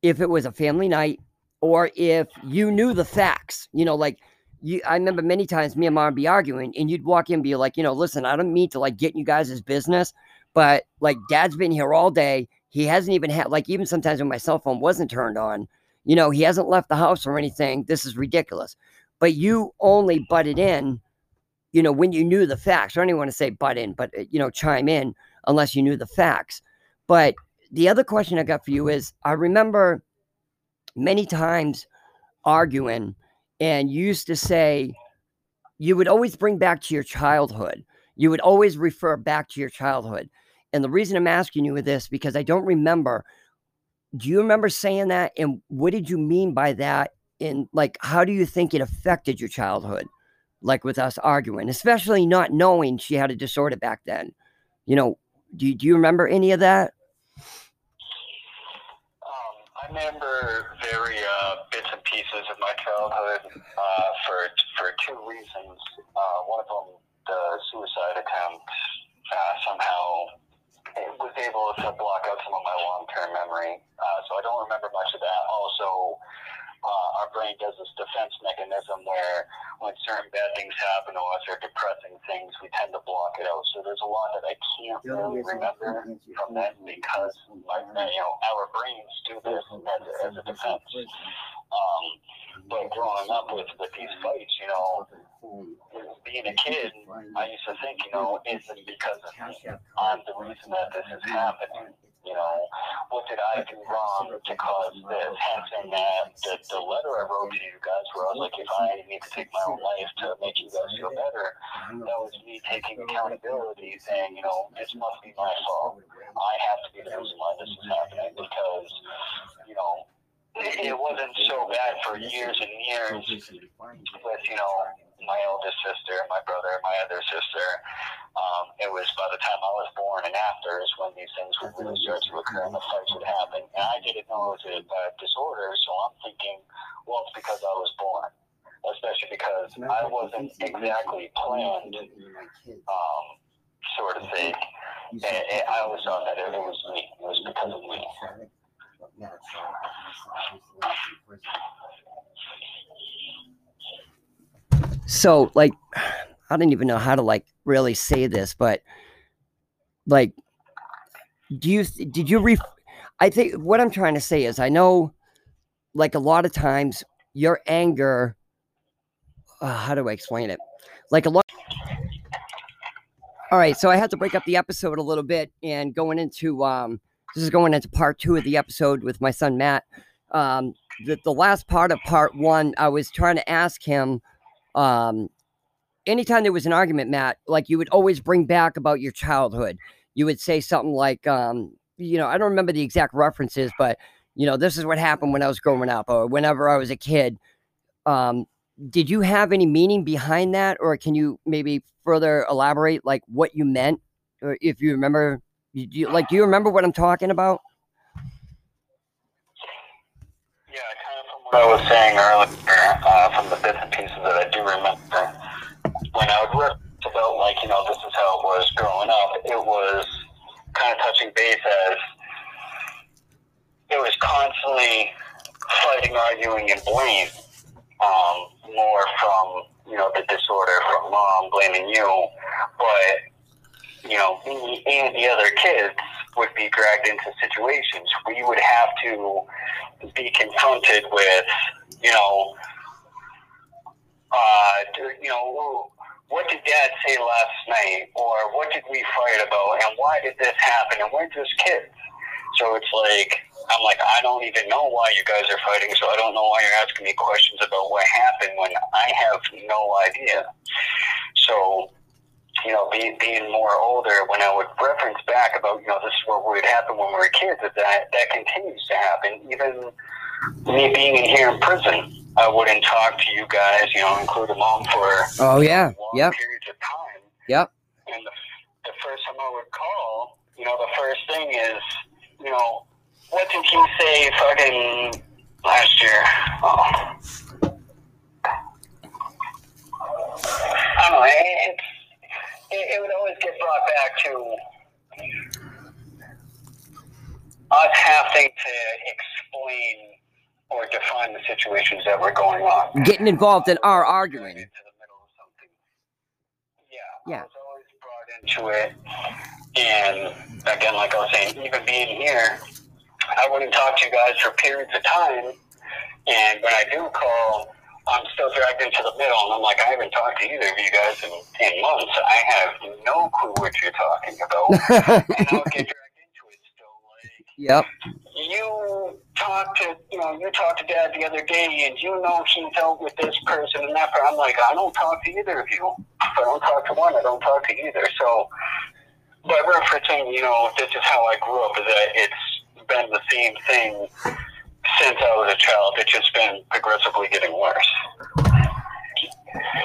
A: if it was a family night or if you knew the facts, you know, like you, I remember many times me and mom would be arguing and you'd walk in and be like, you know, listen, I don't mean to like get you guys' business, but like dad's been here all day. He hasn't even had, like, even sometimes when my cell phone wasn't turned on, you know, he hasn't left the house or anything. This is ridiculous. But you only butted in, you know, when you knew the facts. I don't even want to say butt in, but, uh, you know, chime in unless you knew the facts. But the other question I got for you is I remember many times arguing, and you used to say, you would always bring back to your childhood. You would always refer back to your childhood. And the reason I'm asking you this because I don't remember do you remember saying that? And what did you mean by that? And like, how do you think it affected your childhood? Like with us arguing, especially not knowing she had a disorder back then. You know, do, do you remember any of that?
B: Remember very uh, bits and pieces of my childhood uh, for for two reasons. Uh, one of them, the suicide attempt, uh, somehow was able to block out some of my long-term memory. Uh, so I don't remember much of that. Also, uh, our brain does this defense mechanism where when certain bad things happen to us or depressing things, we tend to block it out. So there's a lot that I can't really remember from that because my, you know, our brains do this as, as a defense. Um, but growing up with, with these fights, you know, being a kid, I used to think, you know, is it because of me? I'm the reason that this is happening. You know, what did I do wrong to cause this? Hence, that the, the letter I wrote to you guys, where I was like, if I need to take my own life to make you guys feel better, that was me taking accountability, saying, you know, this must be my fault. I have to be the reason why this is happening because, you know, it wasn't so bad for years and years with, you know, my oldest sister, my brother, my other sister. Um, it was by the time I was born and after is when these things would really start to occur and the fights would happen. And I didn't know it was a uh, disorder, so I'm thinking, well, it's because I was born. Especially because I wasn't exactly planned, um, sort of thing it, it, I always thought that it was me. It was because of me.
A: So, like, I didn't even know how to like really say this, but like, do you did you? I think what I'm trying to say is, I know, like, a lot of times your anger. Uh, how do I explain it? Like a lot. All right, so I had to break up the episode a little bit and going into um this is going into part two of the episode with my son Matt. Um the, the last part of part one, I was trying to ask him um anytime there was an argument, Matt, like you would always bring back about your childhood. You would say something like, um, you know, I don't remember the exact references, but you know, this is what happened when I was growing up or whenever I was a kid. Um, did you have any meaning behind that or can you maybe further elaborate like what you meant or if you remember you, you like do you remember what i'm talking about
B: Yeah, kind of from what I was saying earlier, uh, from the bits and pieces that I do remember, when I would reference about, like, you know, this is how it was growing up, it was kind of touching base as it was constantly fighting, arguing, and blame, um, more from, you know, the disorder from mom blaming you, but, you know, me and the other kids would be dragged into situations. We would have to be confronted with, you know, uh, you know, what did Dad say last night, or what did we fight about, and why did this happen, and we're just kids. So it's like I'm like I don't even know why you guys are fighting, so I don't know why you're asking me questions about what happened when I have no idea. So you know, be, being more older, when I would reference back about, you know, this is what would happen when we were kids, that, that continues to happen. Even me being in here in prison, I wouldn't talk to you guys, you know, include the mom for
A: oh yeah
B: long
A: yep
B: periods of time.
A: yep
B: And the, the first time I would call, you know, the first thing is, you know, what did he say fucking last year? Oh. I don't know. It, it would always get brought back to us having to explain or define the situations that were going on
A: getting involved in our arguing
B: into the middle of something. Yeah.
A: Yeah.
B: I was always brought into it. And again, like I was saying, even being here, I wouldn't talk to you guys for periods of time. And when I do call, I'm still dragged into the middle. And I'm like, I haven't talked to either of you guys in, in months. I have no clue what you're talking about. and I'll get dragged into it still. Like,
A: yep
B: you talked to you know you talked to dad the other day and you know he dealt with this person and that person. I'm like I don't talk to either of you. If I don't talk to one, I don't talk to either. So by referencing, you know, this is how I grew up. Is that it's been the same thing since I was a child. It's just been progressively getting worse.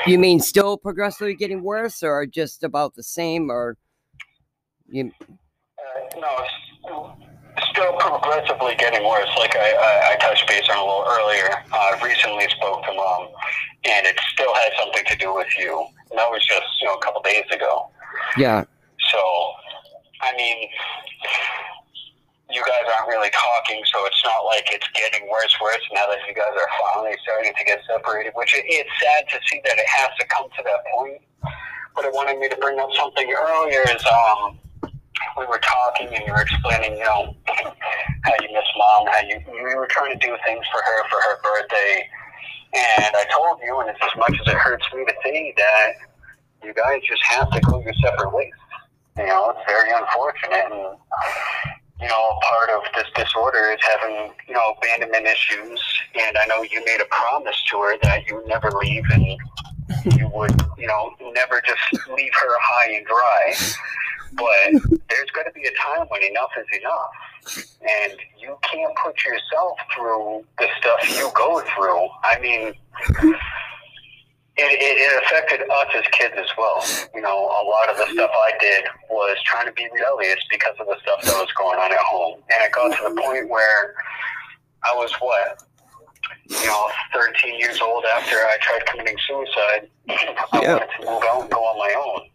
A: you mean still progressively getting worse or just about the same or you
B: Uh, no, it's still progressively getting worse. Like I, I, I touched base on a little earlier. I recently spoke to mom, and it still had something to do with you. And that was just you know a couple days ago.
A: yeah
B: So, I mean, you guys aren't really talking, so it's not like it's getting worse, worse now that you guys are finally starting to get separated. Which it, it's sad to see that it has to come to that point. But it wanted me to bring up something earlier. Is um, we were talking and you were explaining, you know, how you miss mom, how you we were trying to do things for her for her birthday. And I told you, and it's as much as it hurts me to say that you guys just have to go your separate ways. You know, it's very unfortunate. And, you know, part of this disorder is having, you know, abandonment issues. And I know you made a promise to her that you would never leave and you would, you know, never just leave her high and dry. But there's going to be a time when enough is enough. And you can't put yourself through the stuff you go through. I mean, it, it, affected us as kids as well. You know, a lot of the stuff I did was trying to be rebellious because of the stuff that was going on at home. And it got to the point where I was what? You know, 13 years old after I tried committing suicide. I
A: Yeah.
B: wanted to move out and go on my own.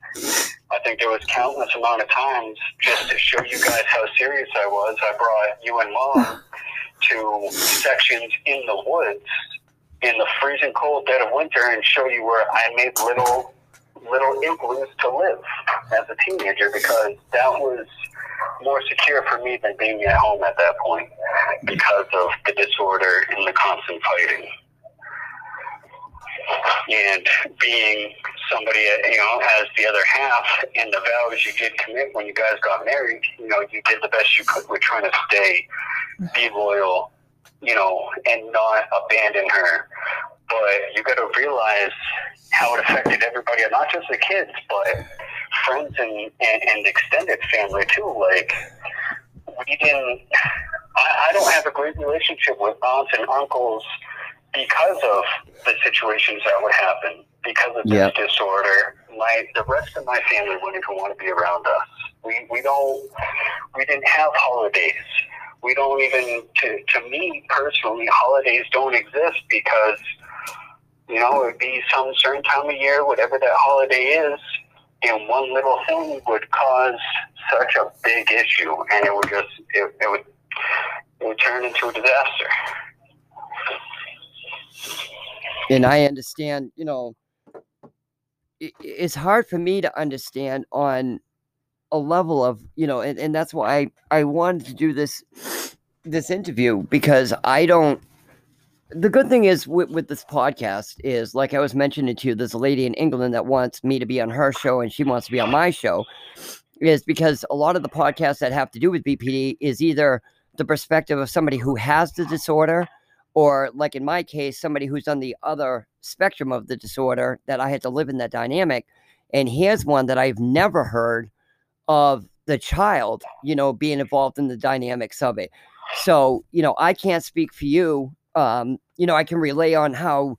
B: I think there was countless amount of times just to show you guys how serious I was. I brought you and mom to sections in the woods in the freezing cold dead of winter and show you where I made little little igloos to live as a teenager because that was more secure for me than being at home at that point because of the disorder and the constant fighting. And being somebody, you know, as the other half in the vows you did commit when you guys got married, you know, you did the best you could with trying to stay, be loyal, you know, and not abandon her. But you got to realize how it affected everybody, not just the kids, but friends and, and, and extended family too. Like, we didn't, I, I don't have a great relationship with aunts and uncles because of the situations that would happen, because of
A: Yep.
B: this disorder. My, the rest of my family wouldn't even want to be around us. We, we don't, we didn't have holidays. We don't even, to, to me personally, holidays don't exist because, you know, it would be some certain time of year, whatever that holiday is, and one little thing would cause such a big issue, and it would just, it, it would, it would turn into a disaster.
A: And I understand, you know, i- it's hard for me to understand on a level of, you know, and, and that's why I, I wanted to do this this interview because I don't the good thing is with, with this podcast is like I was mentioning to you, there's a lady in England that wants me to be on her show and she wants to be on my show. Is because a lot of the podcasts that have to do with BPD is either the perspective of somebody who has the disorder or like in my case somebody who's on the other spectrum of the disorder that i had to live in that dynamic and here's one that i've never heard of the child you know being involved in the dynamics of it. So you know i can't speak for you um you know i can relay on how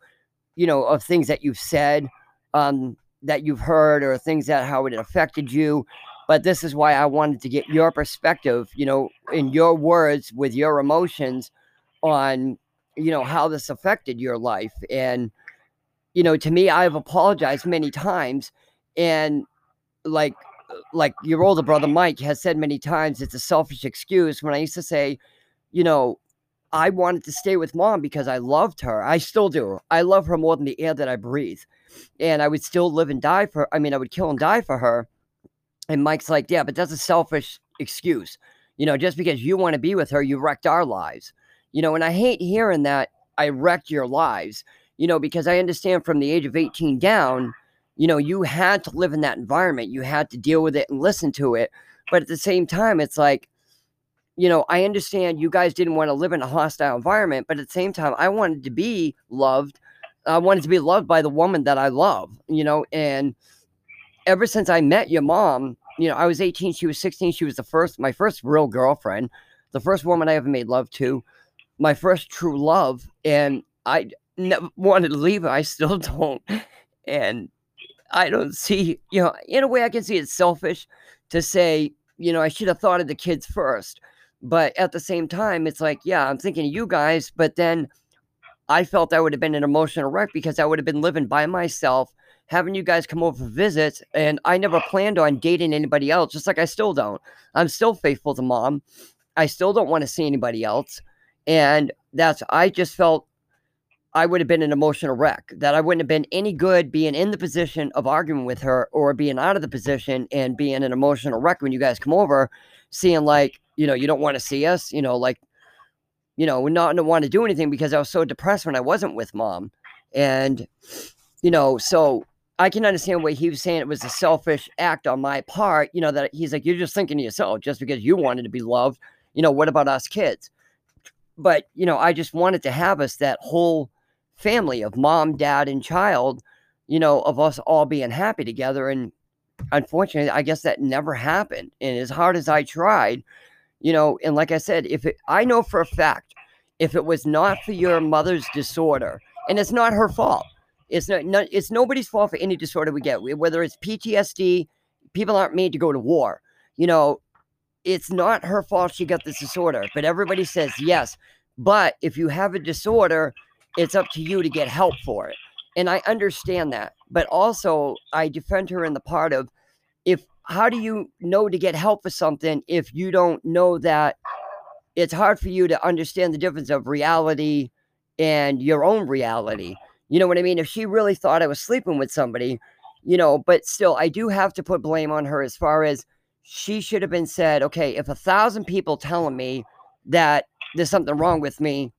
A: you know of things that you've said um that you've heard or things that how it affected you but this is why i wanted to get your perspective you know in your words with your emotions on you know how this affected your life and you know to me i've apologized many times and like uh, like your older brother mike has said many times it's a selfish excuse when i used to say you know i wanted to stay with mom because i loved her. I still do i love her more than the air that i breathe and i would still live and die for i mean i would kill and die for her and mike's like yeah but that's a selfish excuse you know just because you want to be with her you wrecked our lives you know, and I hate hearing that I wrecked your lives, you know, because I understand from the age of 18 down, you know, you had to live in that environment. You had to deal with it and listen to it. But at the same time, it's like, you know, I understand you guys didn't want to live in a hostile environment, but at the same time, I wanted to be loved. I wanted to be loved by the woman that I love, you know, and ever since I met your mom, you know, I was 18, she was 16, she was the first, my first real girlfriend, the first woman I ever made love to my first true love and I never wanted to leave. I still don't. And I don't see, you know, in a way I can see it's selfish to say, you know, I should have thought of the kids first. But at the same time, it's like, yeah, I'm thinking of you guys, but then I felt I would have been an emotional wreck because I would have been living by myself, having you guys come over for visits, and I never planned on dating anybody else, just like I still don't. I'm still faithful to mom. I still don't want to see anybody else. And that's, I just felt I would have been an emotional wreck, that I wouldn't have been any good being in the position of arguing with her or being out of the position and being an emotional wreck when you guys come over, seeing like, you know, you don't want to see us, you know, like, you know, not to want to do anything because I was so depressed when I wasn't with mom. And, you know, so I can understand why he was saying it was a selfish act on my part, you know, that he's like, you're just thinking to yourself just because you wanted to be loved. You know, what about us kids? But, you know, I just wanted to have us that whole family of mom, dad, and child, you know, of us all being happy together. And unfortunately, I guess that never happened. And as hard as I tried, you know, and like I said, if it, I know for a fact, if it was not for your mother's disorder, and it's not her fault, it's not, not it's nobody's fault for any disorder we get, whether it's PTSD, people aren't made to go to war, you know, it's not her fault she got this disorder, but everybody says yes. But if you have a disorder, it's up to you to get help for it. And I understand that. But also, I defend her in the part of if how do you know to get help for something if you don't know that it's hard for you to understand the difference of reality and your own reality? You know what I mean? If she really thought I was sleeping with somebody, you know, but still, I do have to put blame on her as far as she should have been said, okay, if a thousand people telling me that there's something wrong with me,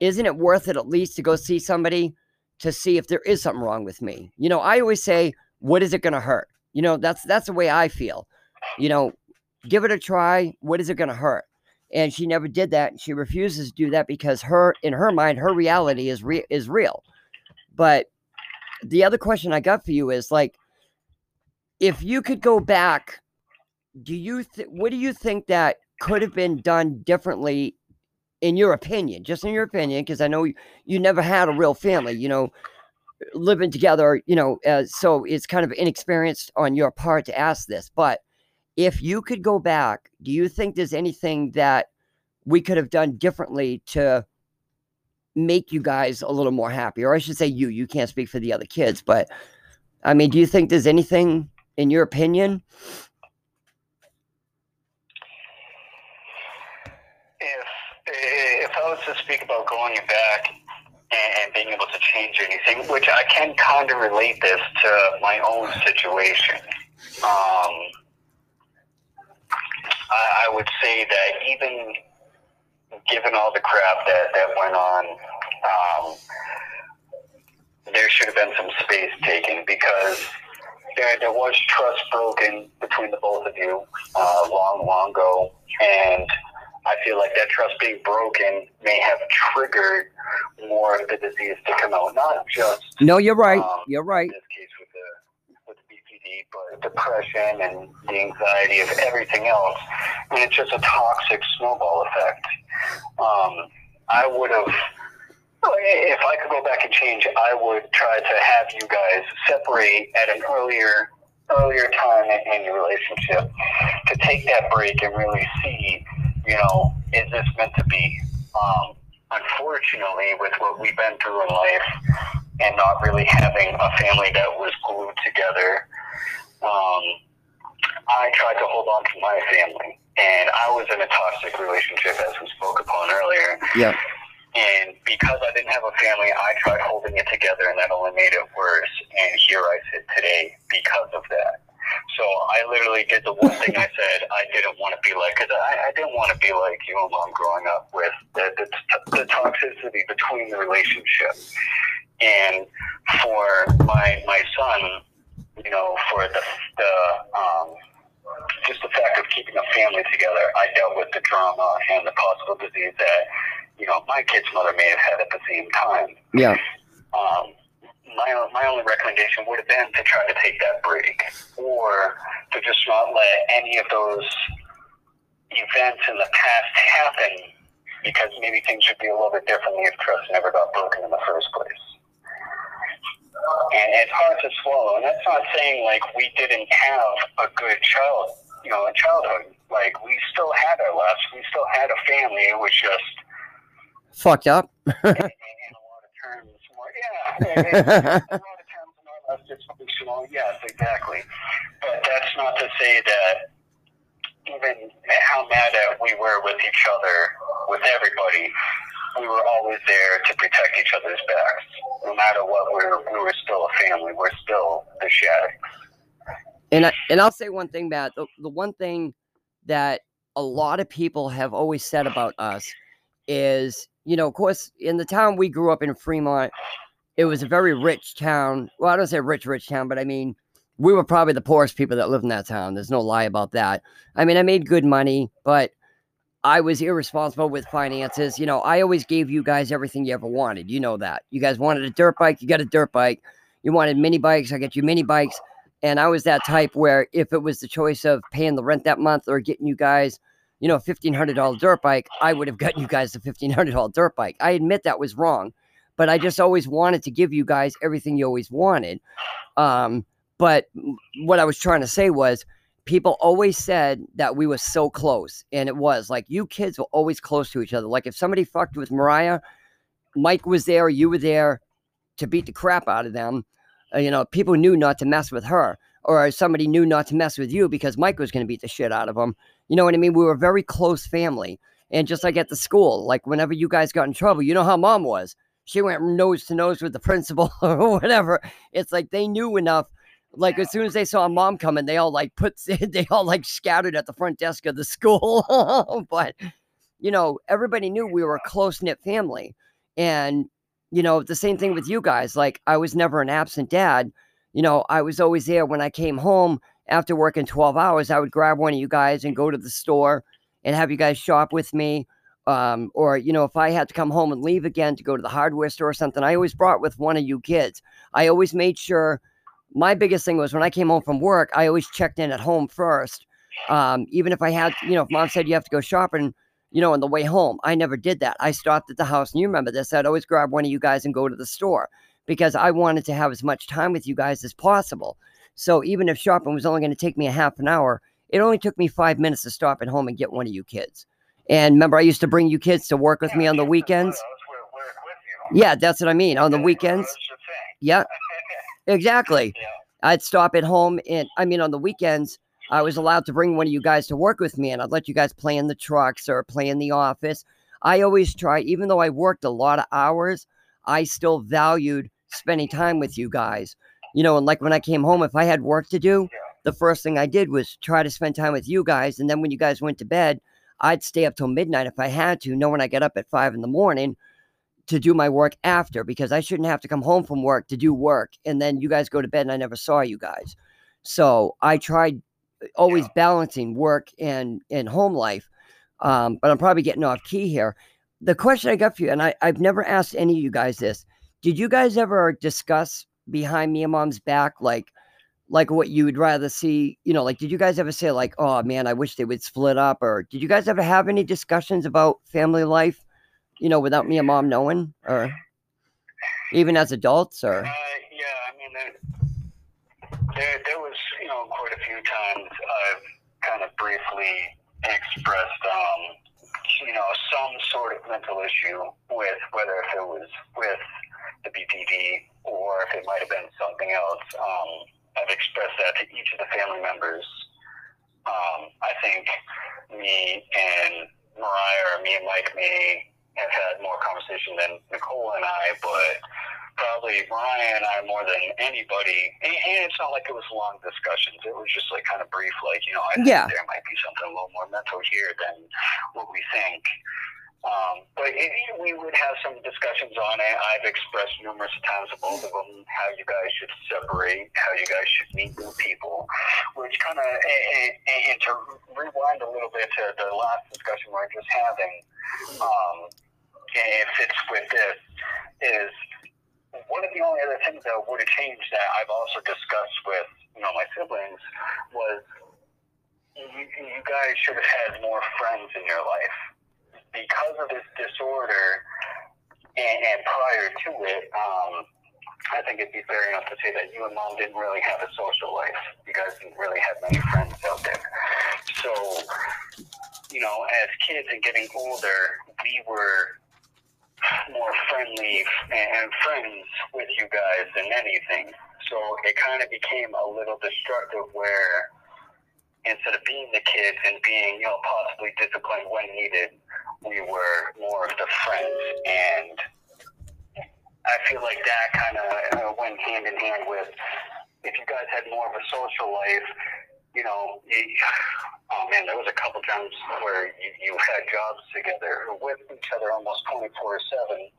A: isn't it worth it at least to go see somebody to see if there is something wrong with me? You know, I always say, what is it going to hurt? You know, that's that's the way I feel. You know, give it a try. What is it going to hurt? And she never did that. She refuses to do that because her, in her mind, her reality is real is real. But the other question I got for you is like, if you could go back, do you th- what do you think that could have been done differently, in your opinion? Just in your opinion, because I know you, you never had a real family. You know, living together, you know, uh, so it's kind of inexperienced on your part to ask this. But if you could go back, do you think there's anything that we could have done differently to make you guys a little more happy? Or I should say, you, you can't speak for the other kids, but I mean, do you think there's anything, in your opinion?
B: If, if I was to speak about going back and being able to change anything, which I can kind of relate this to my own situation. Um, I, I would say that even given all the crap that, that went on, um, there should have been some space taken because there, there was trust broken between the both of you uh, long, long ago. And I feel like that trust being broken may have triggered more of the disease to come out. Not just
A: no, you're right. Um, you're right. In
B: this case with the with the BPD, but depression and the anxiety of everything else, and it's just a toxic snowball effect. Um, I would have. If I could go back and change, I would try to have you guys separate at an earlier earlier time in, in your relationship to take that break and really see you know, is this meant to be? Um, unfortunately, with what we've been through in life and not really having a family that was glued together, um, I tried to hold on to my family. And I was in a toxic relationship, as we spoke upon earlier.
A: Yeah.
B: And because I didn't have a family, I tried holding it together, and that only made it worse. And here I sit today because of that. So I literally did the one thing I said I didn't want to be like, because I, I didn't want to be like you know, mom growing up with the, the, the toxicity between the relationship. And for my my son, you know, for the, the um, just the fact of keeping a family together, I dealt with the drama and the possible disease that, you know, my kid's mother may have had at the same time.
A: Yeah.
B: Um, my, my only recommendation would have been to try to take that break or to just not let any of those events in the past happen because maybe things would be a little bit differently if trust never got broken in the first place. And it's hard to swallow. And that's not saying like we didn't have a good child, you know, a childhood. Like we still had our lives. We still had a family. It was just
A: fucked up.
B: yeah. A lot of dysfunctional. Yes, exactly. But that's not to say that even how mad at we were with each other, with everybody, we were always there to protect each other's backs. No matter what, we were, we were still a family. We're still the Shattucks.
A: And I, and I'll say one thing, Matt. The, the one thing that a lot of people have always said about us is, you know, of course, in the town we grew up in Fremont, it was a very rich town. Well, I don't say rich, rich town, but I mean, we were probably the poorest people that lived in that town. There's no lie about that. I mean, I made good money, but I was irresponsible with finances. You know, I always gave you guys everything you ever wanted. You know that. You guys wanted a dirt bike, you got a dirt bike. You wanted mini bikes, I got you mini bikes. And I was that type where if it was the choice of paying the rent that month or getting you guys, you know, a $1,500 dirt bike, I would have gotten you guys a $1,500 dirt bike. I admit that was wrong but I just always wanted to give you guys everything you always wanted. Um, but what I was trying to say was people always said that we were so close, and it was like you kids were always close to each other. Like if somebody fucked with Mariah, Mike was there, you were there to beat the crap out of them. Uh, you know, people knew not to mess with her. or somebody knew not to mess with you because Mike was going to beat the shit out of them. You know what I mean? We were a very close family. And just like at the school, like whenever you guys got in trouble, you know how mom was. She went nose to nose with the principal or whatever. It's like they knew enough. Like as soon as they saw mom coming, they all like put they all like scattered at the front desk of the school. but you know, everybody knew we were a close knit family. And, you know, the same thing with you guys. Like I was never an absent dad. You know, I was always there when I came home after working 12 hours. I would grab one of you guys and go to the store and have you guys shop with me. Um, or, you know, if I had to come home and leave again to go to the hardware store or something, I always brought with one of you kids. I always made sure my biggest thing was when I came home from work, I always checked in at home first. Um, even if I had, you know, if mom said you have to go shopping, you know, on the way home, I never did that. I stopped at the house, and you remember this. I'd always grab one of you guys and go to the store because I wanted to have as much time with you guys as possible. So even if shopping was only going to take me a half an hour, it only took me five minutes to stop at home and get one of you kids. And remember, I used to bring you kids to work with me on the weekends. Yeah, that's what I mean. On the weekends. Yeah, exactly. I'd stop at home, and I mean, on the weekends, I was allowed to bring one of you guys to work with me, and I'd let you guys play in the trucks or play in the office. I always try, even though I worked a lot of hours, I still valued spending time with you guys. You know, and like when I came home, if I had work to do, the first thing I did was try to spend time with you guys. And then when you guys went to bed, I'd stay up till midnight if I had to, knowing I get up at five in the morning to do my work after because I shouldn't have to come home from work to do work. And then you guys go to bed and I never saw you guys. So I tried uh, always yeah. balancing work and, and home life. Um, but I'm probably getting off key here. The question I got for you, and I, I've never asked any of you guys this. Did you guys ever discuss behind me and mom's back, like, like what you would rather see, you know, like did you guys ever say like, oh man, I wish they would split up or did you guys ever have any discussions about family life, you know, without me and mom knowing or even as adults or?
B: Uh, yeah, I mean, there, there, there was, you know, quite a few times I've kind of briefly expressed, um, you know, some sort of mental issue with whether if it was with the BPD or if it might have been something else. Um, I've expressed that to each of the family members. Um, I think me and Mariah, or me and Mike, may have had more conversation than Nicole and I, but probably Mariah and I more than anybody. And, and it's not like it was long discussions. It was just like kind of brief, like you know, I
A: yeah.
B: think there might be something a little more mental here than what we think. Um, but it, we would have some discussions on it. I've expressed numerous times to both of them how you guys should separate, how you guys should meet new people, which kind of, and, and, to rewind a little bit to the last discussion we are just having, um, and it fits with this, is one of the only other things that would have changed that I've also discussed with, you know, my siblings was you, you guys should have had more friends in your life because of this disorder and, and prior to it, um, I think it'd be fair enough to say that you and mom didn't really have a social life. You guys didn't really have many friends out there. So, you know, as kids and getting older, we were more friendly and friends with you guys than anything. So it kind of became a little destructive where instead of being the kids and being, you know, possibly disciplined when needed, we were more of the friends. And I feel like that kind of uh, went hand in hand with if you guys had more of a social life, you know, you, oh man, there was a couple times where you, you had jobs together with each other almost 24 7.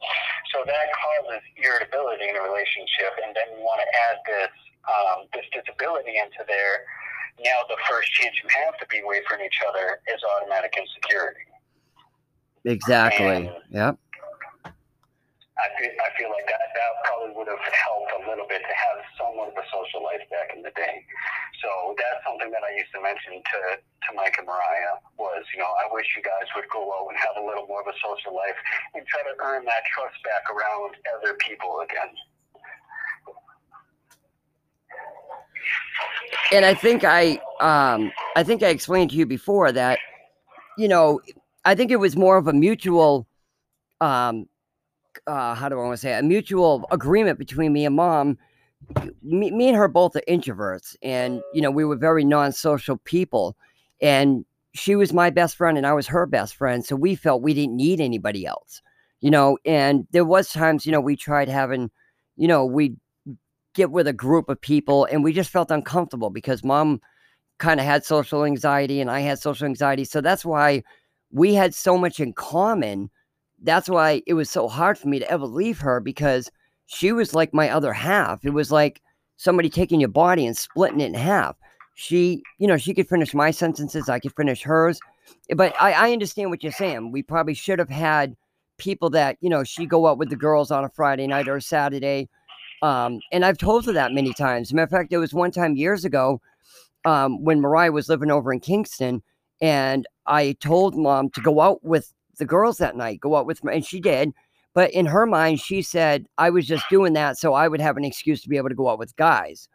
B: So that causes irritability in a relationship. And then you want to add this, um, this disability into there now the first chance you have to be away from each other is automatic insecurity.
A: Exactly. And yep.
B: I feel, I feel like that, that probably would have helped a little bit to have somewhat of a social life back in the day. So that's something that I used to mention to, to Mike and Mariah was, you know, I wish you guys would go out and have a little more of a social life and try to earn that trust back around other people again.
A: and I think I um I think I explained to you before that you know I think it was more of a mutual um uh how do I want to say it? a mutual agreement between me and mom me, me and her both are introverts, and you know we were very non-social people, and she was my best friend and I was her best friend, so we felt we didn't need anybody else, you know. And there was times, you know, we tried having, you know, we get with a group of people, and we just felt uncomfortable because mom kind of had social anxiety and I had social anxiety, so that's why we had so much in common. That's why it was so hard for me to ever leave her because she was like my other half. It was like somebody taking your body and splitting it in half. She, you know, she could finish my sentences, I could finish hers. But I, I understand what you're saying. We probably should have had people that, you know, she go out with the girls on a Friday night or a Saturday. Um, and I've told her that many times. matter of fact, there was one time years ago um, when Mariah was living over in Kingston, and I told mom to go out with the girls that night, go out with me, and she did. But in her mind, she said I was just doing that so I would have an excuse to be able to go out with guys.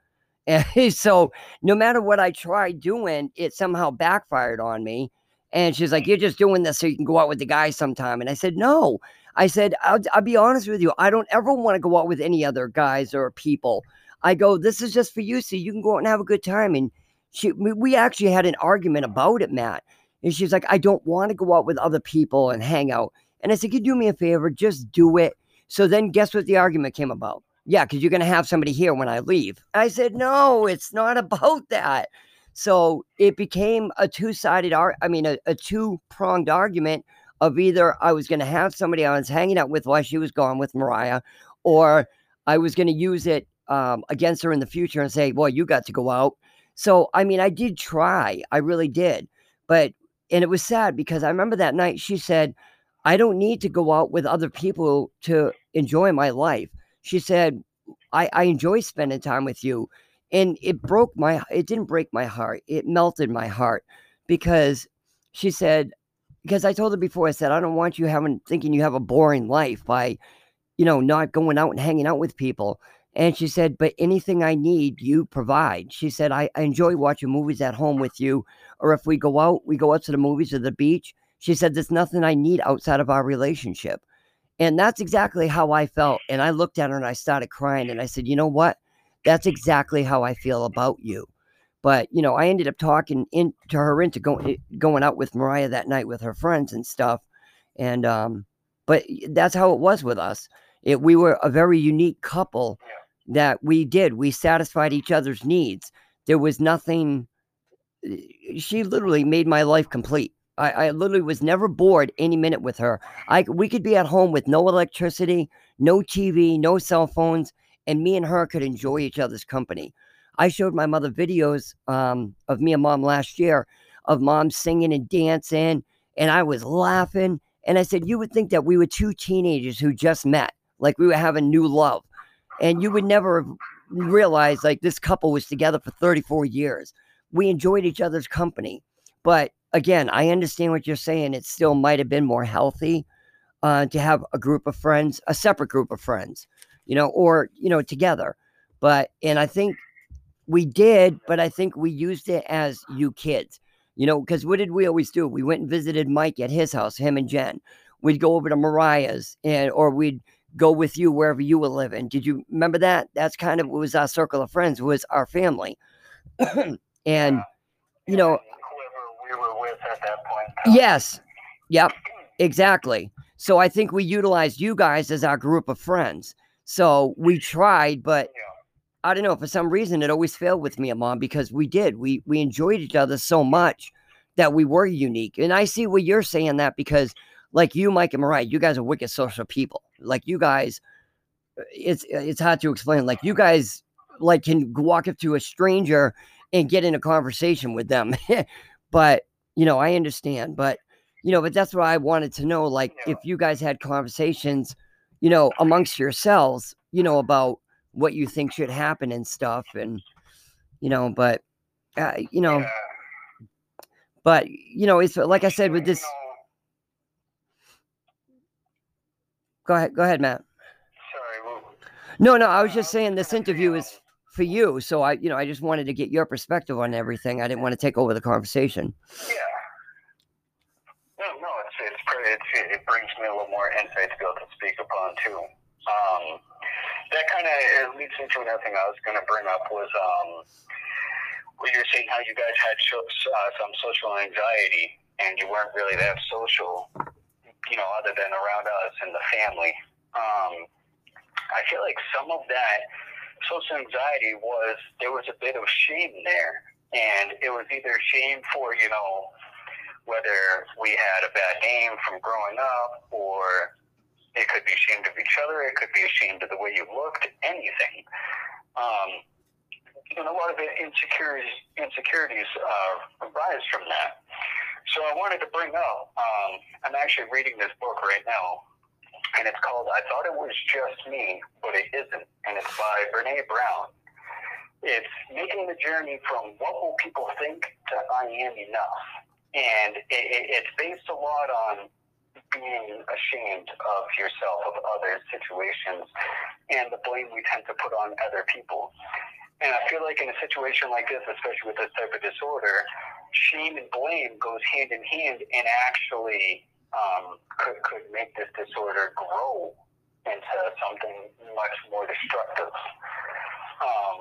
A: And so no matter what I tried doing, it somehow backfired on me. And she's like, You're just doing this so you can go out with the guys sometime. And I said, No. I said, I'll, I'll be honest with you. I don't ever want to go out with any other guys or people. I go, This is just for you so you can go out and have a good time. And she, we actually had an argument about it, Matt. And she's like, I don't want to go out with other people and hang out. And I said, Can you do me a favor? Just do it. So then guess what the argument came about? Yeah, because you're going to have somebody here when I leave. I said, No, it's not about that. So it became a two sided, ar- I mean, a, a two pronged argument of either I was going to have somebody I was hanging out with while she was gone with Mariah, or I was going to use it um, against her in the future and say, Well, you got to go out. So, I mean, I did try. I really did. But, and it was sad because I remember that night she said, I don't need to go out with other people to enjoy my life. She said, I, I enjoy spending time with you. And it broke my, it didn't break my heart. It melted my heart because she said, because I told her before, I said, I don't want you having, thinking you have a boring life by, you know, not going out and hanging out with people. And she said, but anything I need, you provide. She said, I, I enjoy watching movies at home with you. Or if we go out, we go out to the movies or the beach she said, There's nothing I need outside of our relationship. And that's exactly how I felt. And I looked at her and I started crying. And I said, You know what? That's exactly how I feel about you. But, you know, I ended up talking into her into going, eh, going out with Mariah that night with her friends and stuff. And, um, but that's how it was with us. It, we were a very unique couple that we did. We satisfied each other's needs. There was nothing, she literally made my life complete. I, I literally was never bored any minute with her. I we could be at home with no electricity, no TV, no cell phones, and me and her could enjoy each other's company. I showed my mother videos um, of me and mom last year of mom singing and dancing, and I was laughing. And I said, You would think that we were two teenagers who just met, like we were having new love. And you would never realize like this couple was together for 34 years. We enjoyed each other's company. But again, I understand what you're saying. It still might have been more healthy uh, to have a group of friends, a separate group of friends, you know, or, you know, together. But, and I think we did, but I think we used it as you kids, you know, because what did we always do? We went and visited Mike at his house, him and Jen. We'd go over to Mariah's and, or we'd go with you wherever you were living. Did you remember that? That's kind of what was our circle of friends, was our family. and, you know,
B: at that point.
A: Yes. Yep. Exactly. So I think we utilized you guys as our group of friends. So we tried, but. I don't know. For some reason, it always failed with me and mom because we did. We we enjoyed each other so much that we were unique. And I see what you're saying that because, like you, Mike and Mariah, you guys are wicked social people. Like you guys, it's it's hard to explain. Like you guys, like can walk up to a stranger and get in a conversation with them. but you know, I understand, but you know, but that's what I wanted to know. Like, yeah. if you guys had conversations, you know, amongst yourselves, you know, about what you think should happen and stuff, and you know, but uh, you know, yeah. but you know, it's like I said with this. Go ahead, go ahead, Matt.
B: Sorry.
A: no, no, I was just saying this interview is for you. So I, you know, I just wanted to get your perspective on everything. I didn't want to take over the conversation.
B: Yeah. No, no, it's it's, it's it brings me a little more insight to be able to speak upon too. Um, that kind of leads into another thing I was going to bring up was um, where you were saying how you guys had uh, some social anxiety and you weren't really that social, you know, other than around us and the family. Um, I feel like some of that social anxiety was there was a bit of shame there, and it was either shame for you know whether we had a bad name from growing up or it could be ashamed of each other. It could be ashamed of the way you looked. Anything. Um, and a lot of it insecurities insecurities uh, arise from that. So I wanted to bring up. Um, I'm actually reading this book right now, and it's called "I Thought It Was Just Me, But It Isn't," and it's by Brene Brown. It's making the journey from what will people think to I am enough, and it, it, it's based a lot on being ashamed of yourself, of other situations, and the blame we tend to put on other people. And I feel like in a situation like this, especially with this type of disorder, shame and blame goes hand in hand and actually um, could, could make this disorder grow into something much more destructive. Um,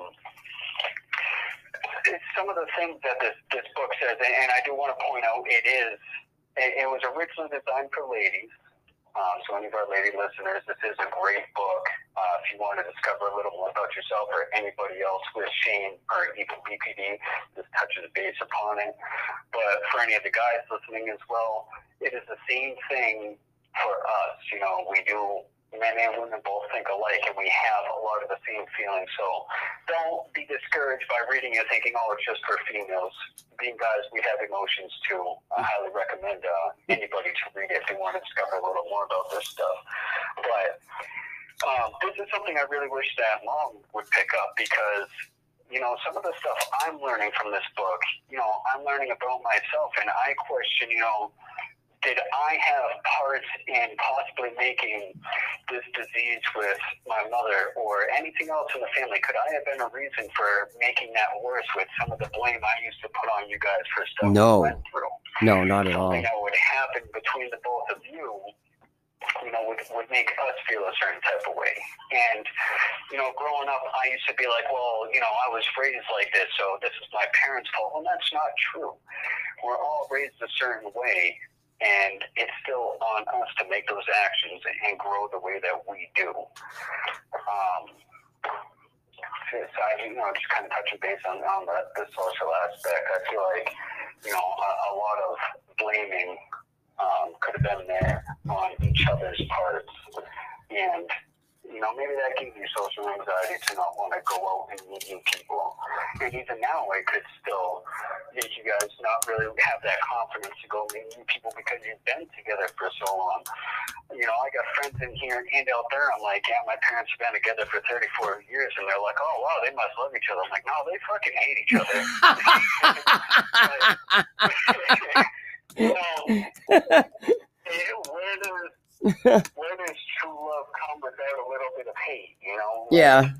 B: some of the things that this, this book says, and I do want to point out, it is it, it was originally designed for ladies. Um, so, any of our lady listeners, this is a great book. Uh, if you want to discover a little more about yourself or anybody else with shame or even BPD, this touches base upon it. But for any of the guys listening as well, it is the same thing for us. You know, we do men and women both think alike, and we have a lot of the same feelings. So don't be discouraged by reading it thinking, oh, it's just for females. Being guys, we have emotions too. I highly recommend uh, anybody to read it if they want to discover a little more about this stuff. But um, this is something I really wish that mom would pick up because you know, some of the stuff I'm learning from this book, you know, I'm learning about myself and I question, you know, did I have parts in possibly making this disease with my mother or anything else in the family? Could I have been a reason for making that worse with some of the blame I used to put on you guys for stuff
A: no.
B: went through?
A: No, not at all.
B: Something that would happen between the both of you you know, would, would make us feel a certain type of way. And, you know, growing up, I used to be like, well, you know, I was raised like this, so this is my parents' fault. Well, that's not true. We're all raised a certain way, and it's still on us to make those actions and grow the way that we do. Um, so I, you know, just kind of touching base on, on the, the social aspect, I feel like, you know, a, a lot of blaming um, could have been there on each other's parts. And you know, maybe that gives you social anxiety to not want to go out and meet new people. And even now, it could still make you guys not really have that confidence to go meet new people because you've been together for so long. You know, I got friends in here and out there. I'm like, yeah, my parents have been together for 34 years, and they're like, oh wow, they must love each other. I'm like, no, they fucking hate each other. you know, where there's where does true love come without a little bit of hate? You know?
A: Yeah.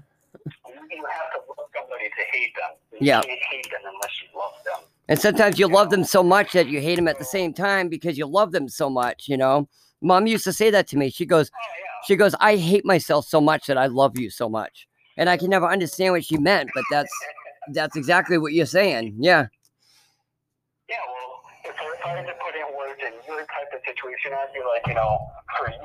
B: You have to love somebody to hate them. You
A: yeah.
B: can't hate them unless you love them.
A: And sometimes you love them so much that you hate them at the mm-hmm. same time because you love them so much, you know. Mom used to say that to me. She goes,
B: oh, yeah.
A: she goes, I hate myself so much that I love you so much. And I can never understand what she meant, but that's that's exactly what you're saying. Yeah.
B: Yeah, well, if, I had to put in words in of situation, I'd be like, you know, for you,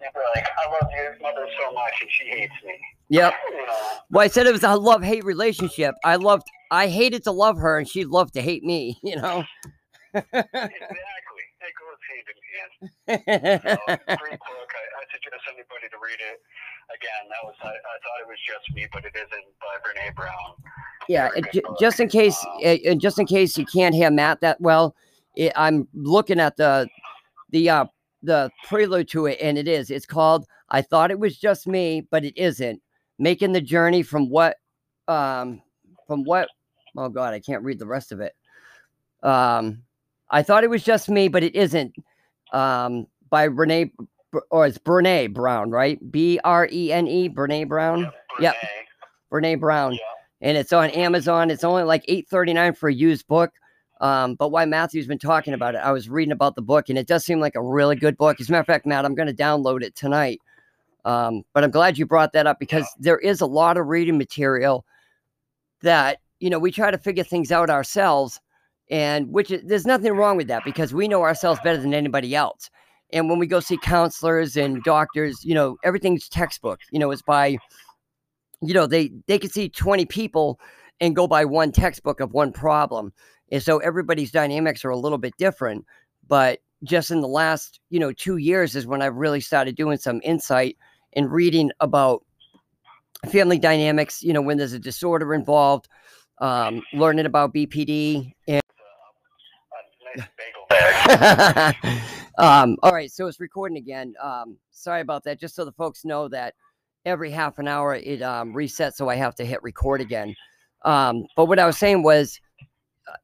B: you'd be like, I love your mother so much and she hates me.
A: Yep.
B: You know?
A: Well, I said it was a love hate relationship. I loved, I hated to love her, and she loved to hate me. You know.
B: exactly. It goes hand in hand. So, great book. I, I suggest anybody to read it. Again, that was I, I thought it was just me, but it isn't by Brene Brown.
A: yeah, it, just in case,
B: Um,
A: uh, just in case you can't hear Matt that well, it, I'm looking at the the uh the prelude to it, and it is. It's called "I Thought It Was Just Me, But It Isn't." Making the journey from what, um, from what. Oh God, I can't read the rest of it. Um, I thought it was just me, but it isn't. Um, by Renee, or it's Brene Brown, right? B R E N E, Brene Brown. Yep.
B: Brene,
A: Brene Brown
B: Yeah.
A: and it's on Amazon. It's only like eight thirty nine for a used book. Um, but why Matthew's been talking about it, I was reading about the book, and it does seem like a really good book. As a matter of fact, Matt, I'm going to download it tonight. Um, but I'm glad you brought that up because there is a lot of reading material that you know we try to figure things out ourselves, and which is, there's nothing wrong with that because we know ourselves better than anybody else. And when we go see counselors and doctors, you know everything's textbook. You know it's by, you know they they can see 20 people and go by one textbook of one problem, and so everybody's dynamics are a little bit different. But just in the last you know two years is when I've really started doing some insight and reading about family dynamics, you know, when there's a disorder involved, um, learning about BPD. And um, all right, so it's recording again. Um, sorry about that. Just so the folks know that every half an hour it um, resets, so I have to hit record again. Um, but what I was saying was,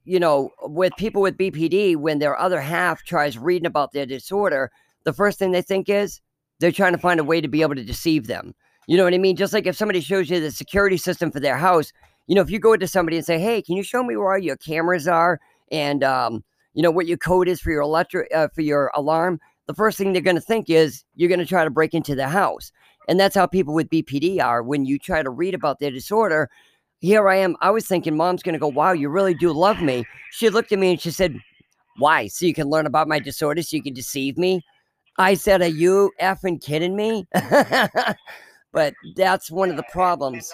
A: you know, with people with BPD, when their other half tries reading about their disorder, the first thing they think is they're trying to find a way to be able to deceive them. You know what I mean? Just like if somebody shows you the security system for their house, you know, if you go to somebody and say, "Hey, can you show me where all your cameras are and um, you know what your code is for your electric uh, for your alarm?" The first thing they're going to think is you're going to try to break into their house, and that's how people with BPD are. When you try to read about their disorder, here I am. I was thinking, Mom's going to go, "Wow, you really do love me." She looked at me and she said, "Why? So you can learn about my disorder, so you can deceive me." I said, Are you effing kidding me? but that's one of the problems.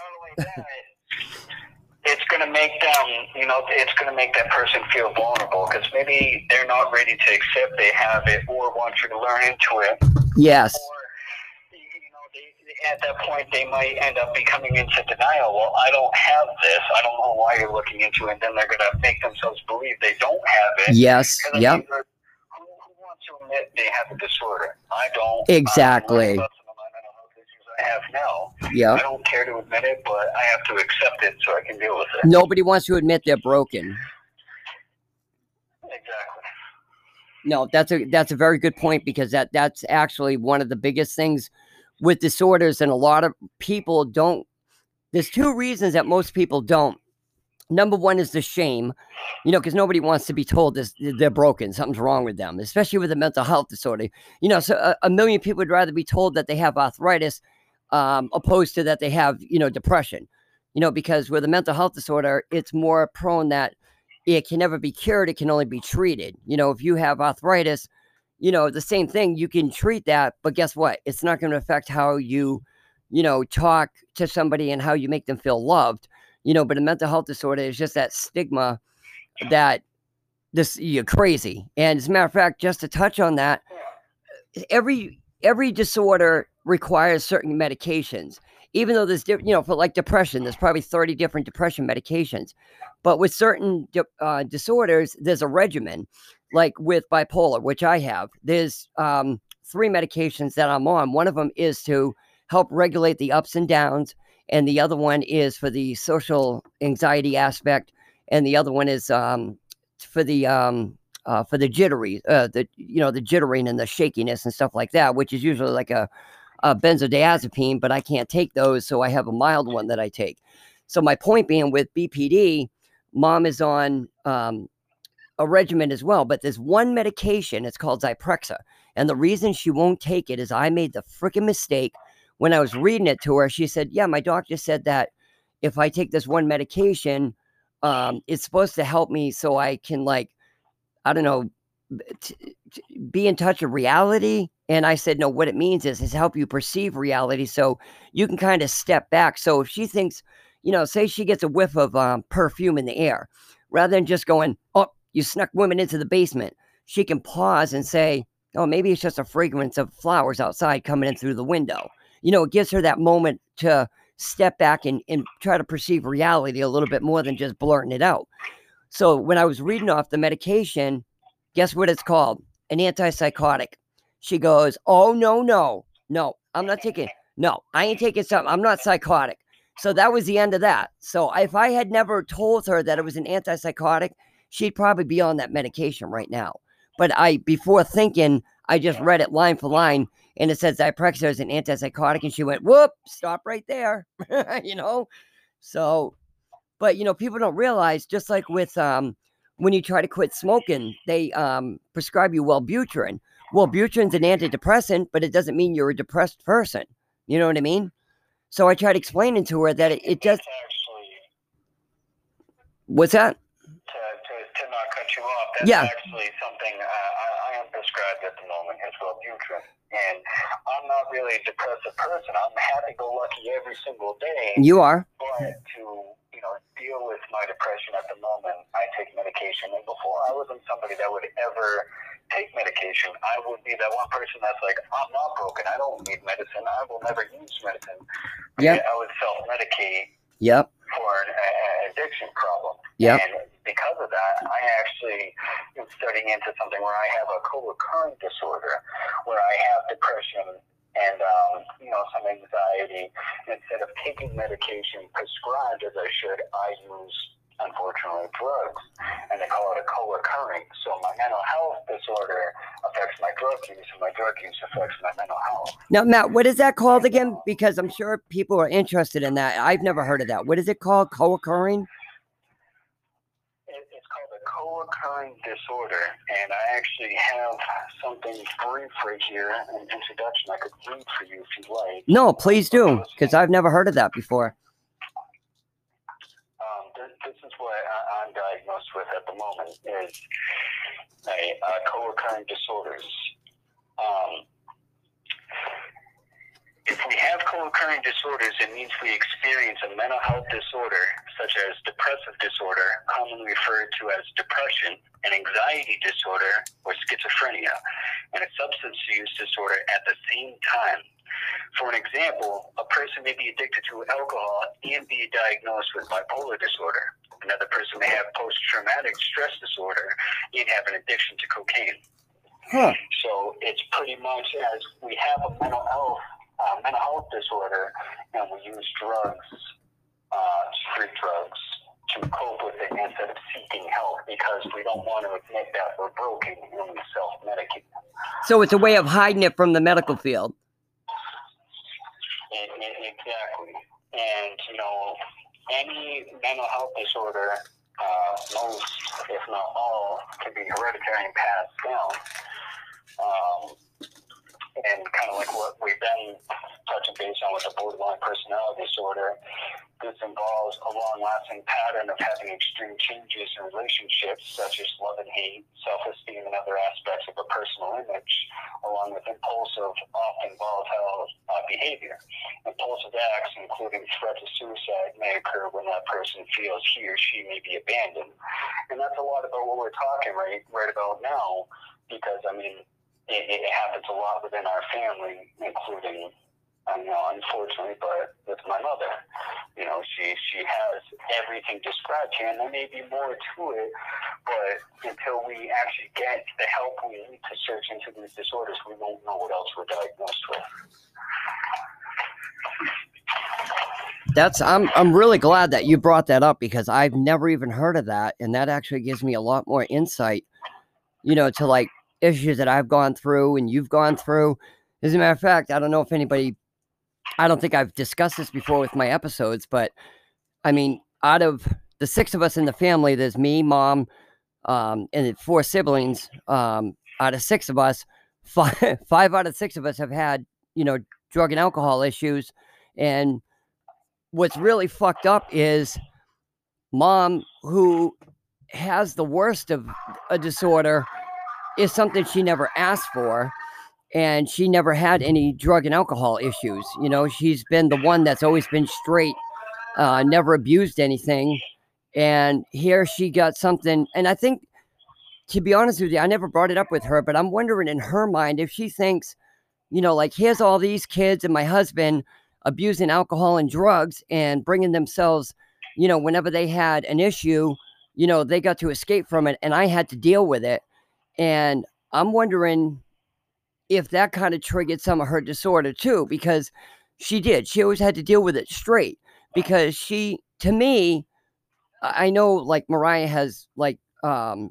B: it's going to make them, you know, it's going to make that person feel vulnerable because maybe they're not ready to accept they have it or want you to learn into it.
A: Yes.
B: Or, you know, they, at that point, they might end up becoming into denial. Well, I don't have this. I don't know why you're looking into it. And then they're going to make themselves believe they don't have it.
A: Yes. Yep Who, who, wants
B: to admit they have a disorder. I don't.
A: Exactly.
B: I have now.
A: Yeah.
B: I don't care to admit it, but I have to accept it so I can deal with it.
A: Nobody wants to admit they're broken.
B: Exactly.
A: No, that's a that's a very good point because that that's actually one of the biggest things with disorders, and a lot of people don't. There's two reasons that most people don't number one is the shame, you know, because nobody wants to be told this they're broken, something's wrong with them, especially with a mental health disorder. You know, so a, a million people would rather be told that they have arthritis, um, opposed to that they have, you know, depression. You know, because with a mental health disorder, it's more prone that it can never be cured; it can only be treated. You know, if you have arthritis, you know, the same thing, you can treat that, but guess what? It's not going to affect how you, you know, talk to somebody and how you make them feel loved you know, but a mental health disorder is just that stigma that this you're crazy. And as a matter of fact, just to touch on that, every every disorder requires certain medications. Even though there's, you know, for like depression, there's probably 30 different depression medications. But with certain uh, disorders, there's a regimen. Like with bipolar, which I have, there's um, three medications that I'm on. One of them is to help regulate the ups and downs and the other one is for the social anxiety aspect, and the other one is um, for the um, uh, for the jittery, uh, the you know the jittering and the shakiness and stuff like that, which is usually like a, a benzodiazepine, but I can't take those, so I have a mild one that I take. So my point being with BPD, mom is on um, a regimen as well, but there's one medication. It's called Zyprexa, and the reason she won't take it is I made the freaking mistake when I was reading it to her, she said, Yeah, my doctor said that if I take this one medication, um, it's supposed to help me so I can, like, I don't know, t- t- be in touch with reality. And I said, No, what it means is, is help you perceive reality so you can kind of step back. So if she thinks, you know, say she gets a whiff of um, perfume in the air, rather than just going, Oh, you snuck women into the basement, she can pause and say, Oh, maybe it's just a fragrance of flowers outside coming in through the window you know, it gives her that moment to step back and, and try to perceive reality a little bit more than just blurting it out. So when I was reading off the medication, guess what it's called? An antipsychotic. She goes, Oh, no, no, no, I'm not taking, no, I ain't taking something. I'm not psychotic. So that was the end of that. So if I had never told her that it was an antipsychotic, she'd probably be on that medication right now. But I, before thinking, I just read it line for line and it says Zyprexa is an antipsychotic, and she went, "Whoop! Stop right there," you know. So, but you know, people don't realize just like with um, when you try to quit smoking, they um, prescribe you Wellbutrin. Wellbutrin's an antidepressant, but it doesn't mean you're a depressed person. You know what I mean? So I tried explaining to her that it, it just. What's that?
B: to, to, to not cut you off, that's
A: Yeah.
B: actually something uh, I, I am prescribed at the moment as well, Butrin. And I'm not really a depressive person. I'm happy-go-lucky every single day.
A: You are.
B: But to you know deal with my depression at the moment, I take medication. And before, I wasn't somebody that would ever take medication. I would be that one person that's like, I'm not broken. I don't need medicine. I will never use medicine.
A: Yep.
B: I would self-medicate
A: Yep.
B: for an uh, addiction problem.
A: Yep.
B: And because of that, I actually am studying into something where I have a co-occurring disorder, where I have depression and um, you know some anxiety. Instead of taking medication prescribed as I should, I use unfortunately drugs, and they call it a co-occurring. So my mental health disorder affects my drug use, and my drug use affects my mental health.
A: Now, Matt, what is that called again? Because I'm sure people are interested in that. I've never heard of that. What is it called? Co occurring?
B: It- It's called a co-occurring disorder, and I actually have something brief right here, an introduction I could read for you if you'd like.
A: No, please do. Because I've never heard of that before.
B: Um, this, this is what I, I'm diagnosed with at the moment is a, uh co-occurring disorders. Um, if we have co-occurring disorders, it means we experience a mental health disorder, such as depressive disorder, commonly referred to as depression, an anxiety disorder, or schizophrenia, and a substance use disorder at the same time. For an example, a person may be addicted to alcohol and be diagnosed with bipolar disorder. Another person may have post-traumatic stress disorder and have an addiction to cocaine.
A: Huh.
B: So it's pretty much as we have a mental health uh, mental health disorder, and we use drugs, uh, street drugs, to cope with it instead of seeking help because we don't want to admit that we're broken and we self-medicate.
A: So it's a way of hiding it from the medical field.
B: Exactly. And, you know, any mental health disorder, uh, most, if not all, can be hereditary and passed down. Um, and kind of like what we've been touching base on with the borderline personality disorder, this involves a long-lasting pattern of having extreme changes in relationships, such as love and hate, self-esteem, and other aspects of a personal image, along with impulsive, often volatile uh, behavior. Impulsive acts, including threat to suicide, may occur when that person feels he or she may be abandoned. And that's a lot about what we're talking right, right about now, because, I mean, it, it happens a lot within our family, including, I know, unfortunately, but with my mother. You know, she she has everything described here, and there may be more to it, but until we actually get the help we need to search into these disorders, we won't know what else we're diagnosed with.
A: That's I'm I'm really glad that you brought that up because I've never even heard of that, and that actually gives me a lot more insight, you know, to like issues that I've gone through and you've gone through. As a matter of fact, I don't know if anybody, I don't think I've discussed this before with my episodes, but I mean, out of the six of us in the family, there's me, mom, um, and four siblings. Um, out of six of us, five five out of six of us have had you know drug and alcohol issues, and what's really fucked up is mom who has the worst of a disorder is something she never asked for and she never had any drug and alcohol issues you know? She's been the one that's always been straight uh, never abused anything and here she got something and i think to be honest with you i never brought it up with her but i'm wondering in her mind if she thinks you know like here's all these kids and my husband abusing alcohol and drugs and bringing themselves, you know, whenever they had an issue, you know, they got to escape from it and I had to deal with it. And I'm wondering if that kind of triggered some of her disorder too, because she did. She always had to deal with it straight because she, to me, I know like Mariah has like um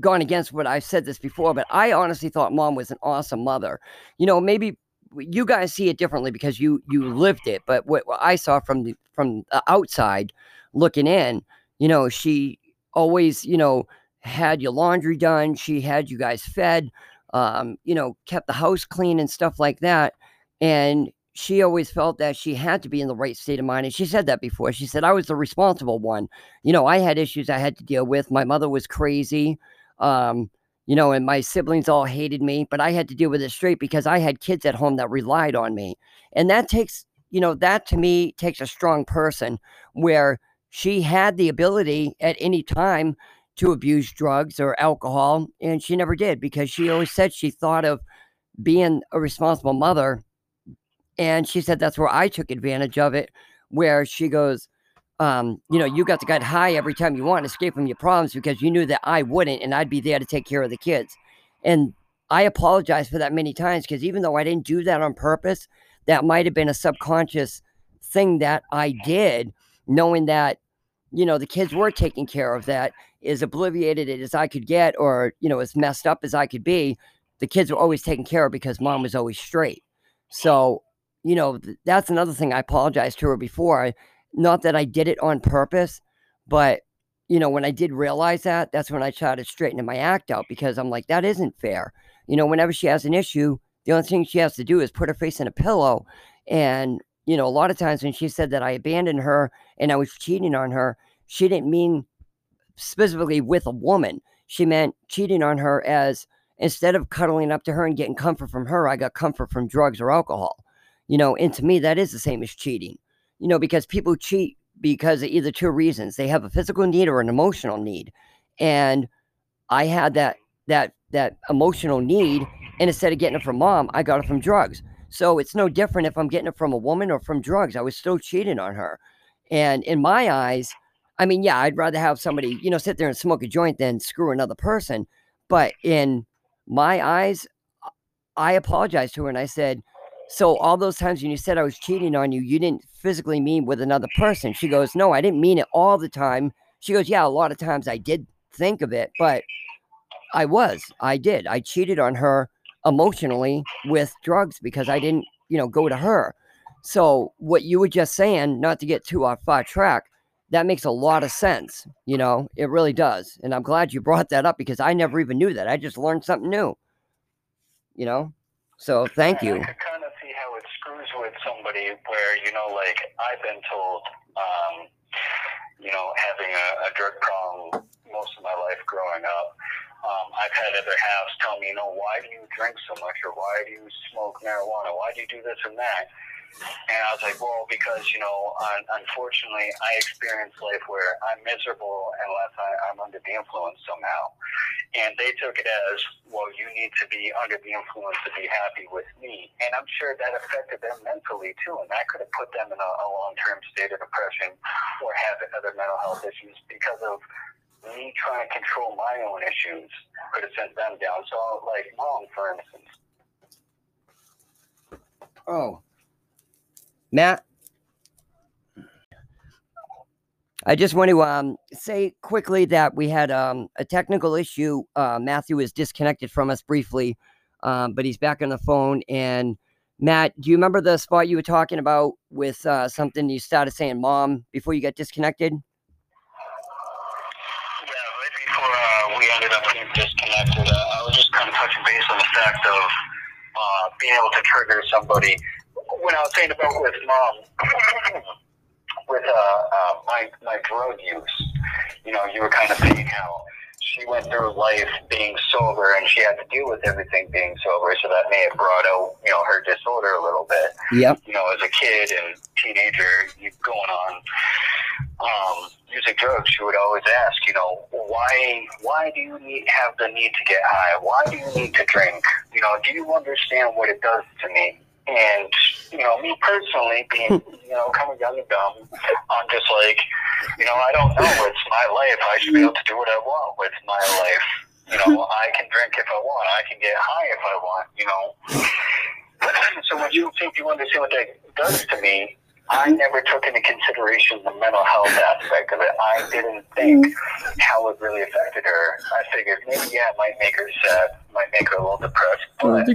A: gone against what I've said this before, but I honestly thought mom was an awesome mother. You know, maybe you guys see it differently because you you lived it but what, what i saw from the from the outside looking in you know she always you know had your laundry done she had you guys fed um you know kept the house clean and stuff like that and she always felt that she had to be in the right state of mind. And she said that before. She said, I was the responsible one. You know, I had issues I had to deal with. My mother was crazy. Um, you know, and my siblings all hated me, but I had to deal with it straight because I had kids at home that relied on me. And that takes, you know, that to me takes a strong person where she had the ability at any time to abuse drugs or alcohol, and she never did because she always said she thought of being a responsible mother. And she said that's where I took advantage of it, where she goes, um, you know, you got to get high every time you want, to escape from your problems because you knew that I wouldn't and I'd be there to take care of the kids. And I apologize for that many times because even though I didn't do that on purpose, that might have been a subconscious thing that I did, knowing that, you know, the kids were taken care of, that as obliviated as I could get or, you know, as messed up as I could be, the kids were always taken care of because mom was always straight. So, you know, th- that's another thing I apologized to her before. I, not that I did it on purpose, but you know, when I did realize that, that's when I started straightening my act out because I'm like, that isn't fair. You know, whenever she has an issue, the only thing she has to do is put her face in a pillow. And, you know, a lot of times when she said that I abandoned her and I was cheating on her, she didn't mean specifically with a woman. She meant cheating on her as instead of cuddling up to her and getting comfort from her, I got comfort from drugs or alcohol. You know, and to me, that is the same as cheating you know, because people cheat because of either two reasons. They have a physical need or an emotional need. And I had that that that emotional need, and instead of getting it from mom, I got it from drugs. So it's no different if I'm getting it from a woman or from drugs. I was still cheating on her. And in my eyes, I mean, yeah, I'd rather have somebody, you know, sit there and smoke a joint than screw another person. But in my eyes, I apologized to her and I said, so all those times when you said I was cheating on you, you didn't physically mean with another person. She goes, No, I didn't mean it all the time. She goes, Yeah, a lot of times I did think of it, but I was. I did. I cheated on her emotionally with drugs because I didn't, you know, go to her. So what you were just saying, not to get too off far track, that makes a lot of sense. You know, it really does. And I'm glad you brought that up because I never even knew that. I just learned something new. You know? So thank you
B: somebody where you know, like I've been told, um, you know, having a, a drug problem most of my life growing up. Um, I've had other halves tell me, you know, why do you drink so much, or why do you smoke marijuana? Why do you do this and that? And I was like, well, because, you know, un- unfortunately, I experience life where I'm miserable unless I, I'm under the influence somehow. And they took it as, well, you need to be under the influence to be happy with me. And I'm sure that affected them mentally too. And that could have put them in a, a long term state of depression or have other mental health issues because of me trying to control my own issues could have sent them down. So, like mom, for instance.
A: Oh, Matt, I just want to um, say quickly that we had um, a technical issue. Uh, Matthew is disconnected from us briefly, um, but he's back on the phone. And Matt, do you remember the spot you were talking about with uh, something you started saying "mom" before you got disconnected?
B: Yeah, right before uh, we ended up being disconnected, uh, I was just kind of touching base on the fact of uh, being able to trigger somebody when I was saying about with mom, with uh, uh, my my drug use, you know, you were kind of saying how she went through life being sober and she had to deal with everything being sober, so that may have brought out you know her disorder a little bit.
A: Yep.
B: You know, as a kid and teenager, you going on um, using drugs, she would always ask, you know, why why do you need have the need to get high? Why do you need to drink? You know, do you understand what it does to me? And you know, me personally, being you know kind of young and dumb, I'm just like, you know, I don't know. It's my life. I should be able to do what I want with my life. You know, I can drink if I want. I can get high if I want. You know. so when you think you understand what that does to me, I never took into consideration the mental health aspect of it. I didn't think how it really affected her. I figured maybe yeah, it might make her sad, might make her a little depressed. But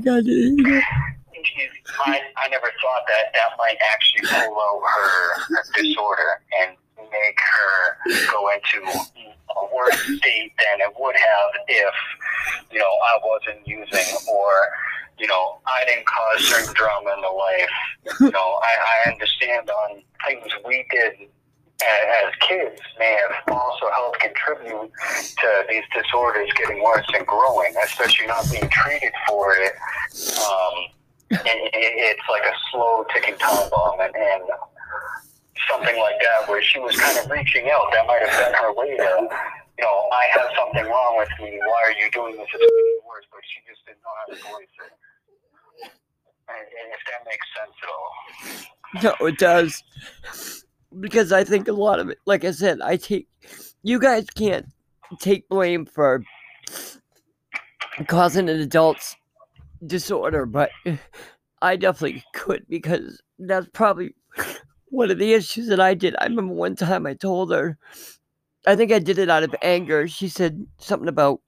B: I, I never thought that that might actually pull out her, her disorder and make her go into a worse state than it would have if, you know, I wasn't using or, you know, I didn't cause certain drama in the life. You know, I, I understand on things we did as kids may have also helped contribute to these disorders getting worse and growing, especially not being treated for it. Um, and it's like a slow ticking time bomb, and, and something like that, where she was kind of reaching out. That might have been her way to, you know, I have something wrong with me. Why are you doing this? It's getting worse, but she just didn't know how to voice it. And, and if that makes sense at all.
A: No, it does. Because I think a lot of it, like I said, I take, you guys can't take blame for causing an adult's disorder, but I definitely could because that's probably one of the issues that I did. I remember one time I told her, I think I did it out of anger. She said something about,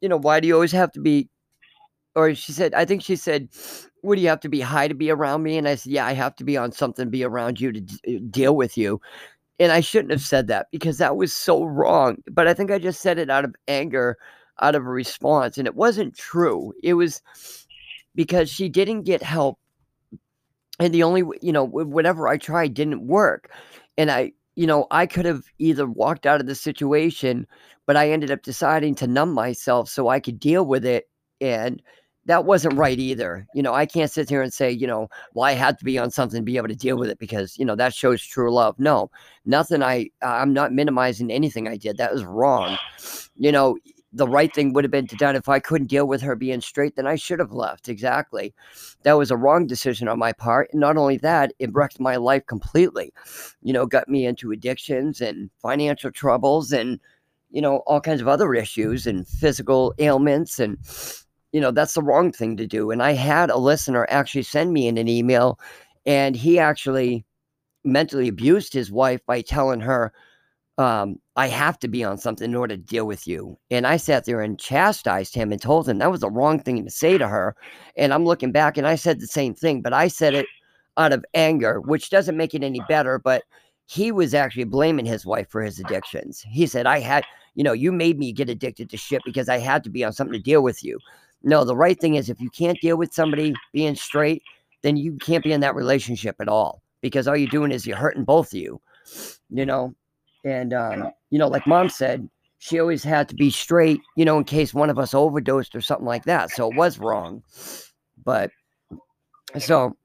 A: you know, why do you always have to be, or she said, I think she said, would you have to be high to be around me? And I said, yeah, I have to be on something, to be around you to d- uh, deal with you. And I shouldn't have said that because that was so wrong. But I think I just said it out of anger, out of a response. And it wasn't true. It was because she didn't get help. And the only you know whatever i tried didn't work. And i you know i could have either walked out of the situation but i ended up deciding to numb myself so i could deal with it. And that wasn't right either. You know i can't sit here and say you know well i had to be on something to be able to deal with it because you know that shows true love. No nothing i i'm not minimizing anything i did. That was wrong. You know the right thing would have been to done if I couldn't deal with her being straight, then I should have left. Exactly. That was a wrong decision on my part. And not only that, it wrecked my life completely. You know, got me into addictions and financial troubles and, you know, all kinds of other issues and physical ailments. And, you know, that's the wrong thing to do. And I had a listener actually send me in an email, and he actually mentally abused his wife by telling her, um, I have to be on something in order to deal with you. And I sat there and chastised him and told him that was the wrong thing to say to her. And I'm looking back and I said the same thing, but I said it out of anger, which doesn't make it any better. But he was actually blaming his wife for his addictions. He said, I had, you know, you made me get addicted to shit because I had to be on something to deal with you. No, the right thing is if you can't deal with somebody being straight, then you can't be in that relationship at all because all you're doing is you're hurting both of you, you know? And, um, you know, like mom said, she always had to be straight, you know, in case one of us overdosed or something like that. So it was wrong. But so,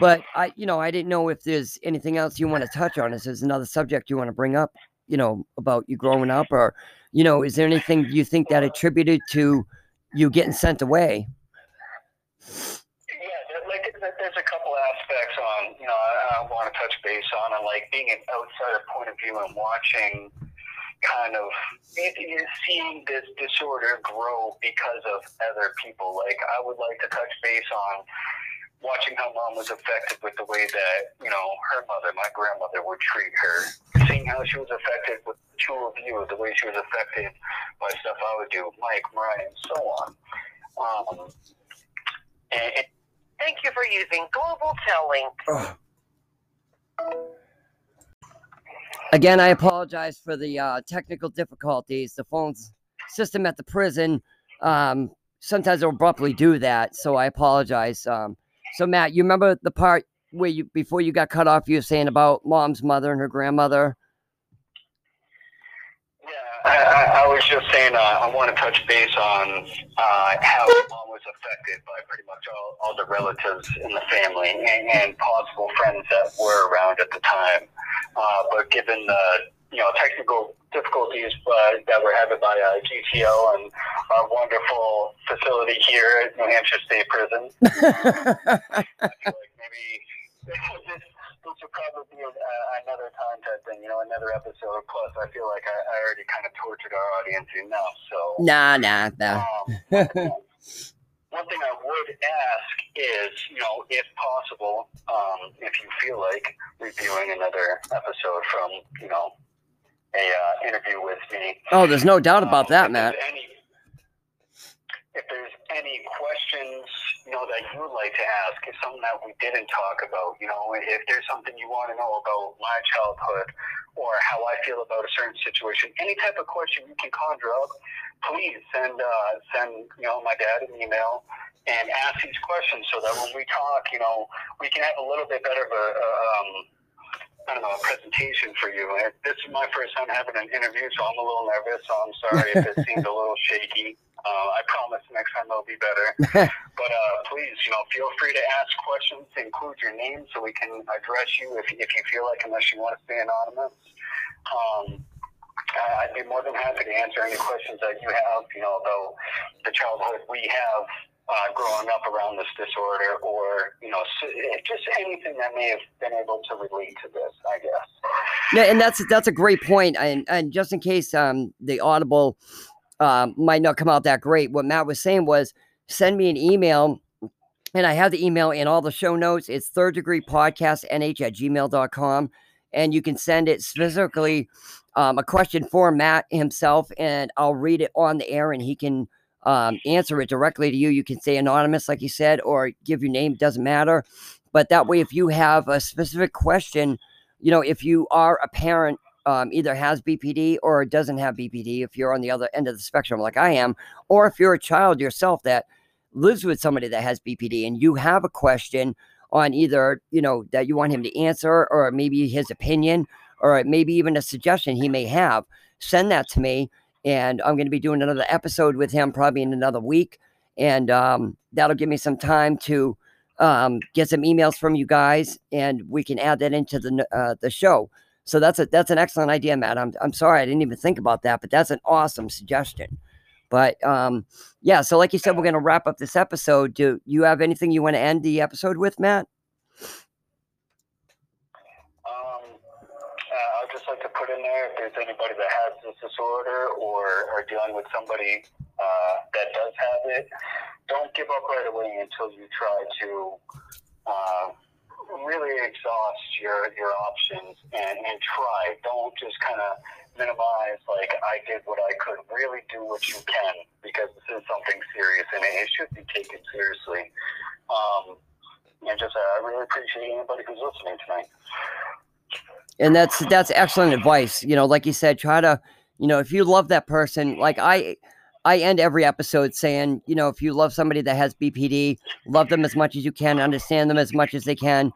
A: but I, you know, I didn't know if there's anything else you want to touch on. Is there's another subject you want to bring up, you know, about you growing up or, you know, is there anything you think that attributed to you getting sent away?
B: there's a couple aspects on, you know, I, I want to touch base on, and like being an outsider point of view and watching kind of seeing this disorder grow because of other people. Like, I would like to touch base on watching how mom was affected with the way that, you know, her mother, my grandmother, would treat her. Seeing how she was affected with the two of you, the way she was affected by stuff I would do, Mike, Mariah, and so on. Um, and,
C: Thank you for using Global Tel
A: Again, I apologize for the uh, technical difficulties. The phone system at the prison um, sometimes will abruptly do that, so I apologize. Um, so, Matt, you remember the part where you before you got cut off, you were saying about mom's mother and her grandmother?
B: I, I, was just saying, uh, I want to touch base on uh, how mom was affected by pretty much all, all the relatives in the family and, and possible friends that were around at the time. Uh, but given the you know technical difficulties uh, that we're having by uh, GTO and our wonderful facility here at New Hampshire State Prison, I feel like maybe this will probably be uh, another time type thing, you know, another episode. Plus, I feel like I, I already kind of tortured our audience enough. So
A: nah, nah, nah.
B: Um, one thing I would ask is, you know, if possible, um, if you feel like reviewing another episode from, you know, a uh, interview with me.
A: Oh, there's no doubt about um, that, Matt.
B: Any, if there's any questions, you know, that you would like to ask, if something that we didn't talk about, you know, if there's something you want to know about my childhood or how I feel about a certain situation, any type of question you can conjure up, please send uh, send you know my dad an email and ask these questions so that when we talk, you know, we can have a little bit better of a, a um, I don't know, a presentation for you. This is my first time having an interview, so I'm a little nervous. So I'm sorry if it seems a little shaky. Uh, I promise next time it'll be better. but uh, please, you know, feel free to ask questions. Include your name so we can address you if, if you feel like, unless you want to stay anonymous. Um, I'd be more than happy to answer any questions that you have, you know, about the childhood we have uh, growing up around this disorder or, you know, just anything that may have been able to relate to this, I guess.
A: Yeah, and that's that's a great point. And and just in case um, the audible um, might not come out that great, what Matt was saying was send me an email. And I have the email in all the show notes. It's third degree podcast nh at gmail.com. And you can send it specifically um, a question for Matt himself, and I'll read it on the air and he can um, answer it directly to you. You can say anonymous, like you said, or give your name, doesn't matter. But that way, if you have a specific question, you know, if you are a parent, um, either has BPD or doesn't have BPD, if you're on the other end of the spectrum, like I am, or if you're a child yourself that lives with somebody that has BPD and you have a question on either, you know, that you want him to answer or maybe his opinion or maybe even a suggestion he may have, send that to me and I'm going to be doing another episode with him probably in another week, and um, that'll give me some time to um, get some emails from you guys, and we can add that into the uh, the show. So that's a that's an excellent idea, Matt. I'm I'm sorry I didn't even think about that, but that's an awesome suggestion. But um, yeah, so like you said, we're going to wrap up this episode. Do you have anything you want to end the episode with, Matt?
B: Um uh I'd just like to put in there if there's anybody that has this disorder or are dealing with somebody uh, that does have it, don't give up right away until you try to uh, really exhaust your your options and, and try. Don't just kind of minimize like I did what I could. Really do what you can because this is something serious and it should be taken seriously. Um, and just uh, I really appreciate anybody who's listening tonight
A: and that's that's excellent advice you know like you said try to you know if you love that person like i i end every episode saying you know if you love somebody that has bpd love them as much as you can understand them as much as they can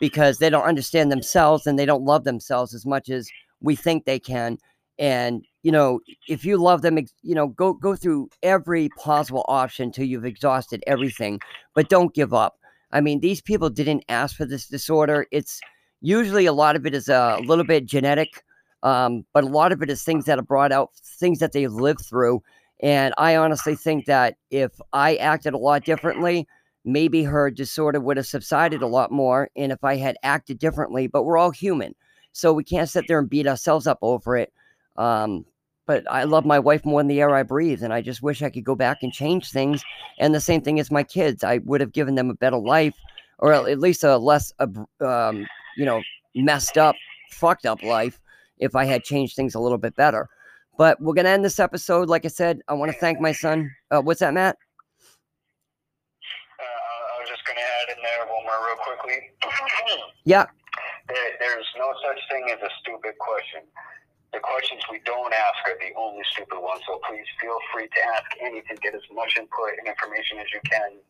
A: because they don't understand themselves and they don't love themselves as much as we think they can and you know if you love them you know go go through every possible option till you've exhausted everything but don't give up i mean these people didn't ask for this disorder it's usually a lot of it is a little bit genetic, um, but a lot of it is things that are brought out, things that they've lived through. And I honestly think that if I acted a lot differently, maybe her disorder would have subsided a lot more. And if I had acted differently, but we're all human. So we can't sit there and beat ourselves up over it. Um, but I love my wife more than the air I breathe. And I just wish I could go back and change things. And the same thing as my kids, I would have given them a better life or at least a less um, you know, messed up, fucked up life if I had changed things a little bit better. But we're gonna end this episode. Like I said, I want to thank my son. Uh, what's that, Matt?
B: Uh, I was just gonna add in there one more real quickly.
A: yeah.
B: There, there's no such thing as a stupid question. The questions we don't ask are the only stupid ones. So please feel free to ask anything. Get as much input and information as you can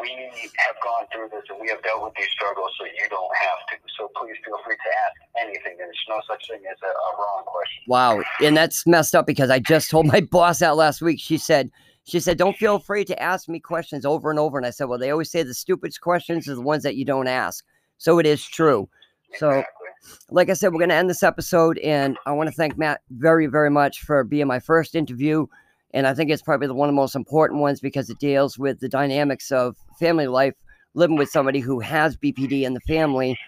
B: we have gone through this and we have dealt with these struggles so you don't have to. So please feel free to ask anything. There's no such thing as a, a wrong question.
A: Wow. And that's messed up because I just told my boss out last week. She said, she said, don't feel free to ask me questions over and over. And I said, well, they always say the stupidest questions are the ones that you don't ask. So it is true. So, exactly. Like I said, we're going to end this episode. And I want to thank Matt very, very much for being my first interview. And I think it's probably the one of the most important ones because it deals with the dynamics of family life, living with somebody who has BPD in the family.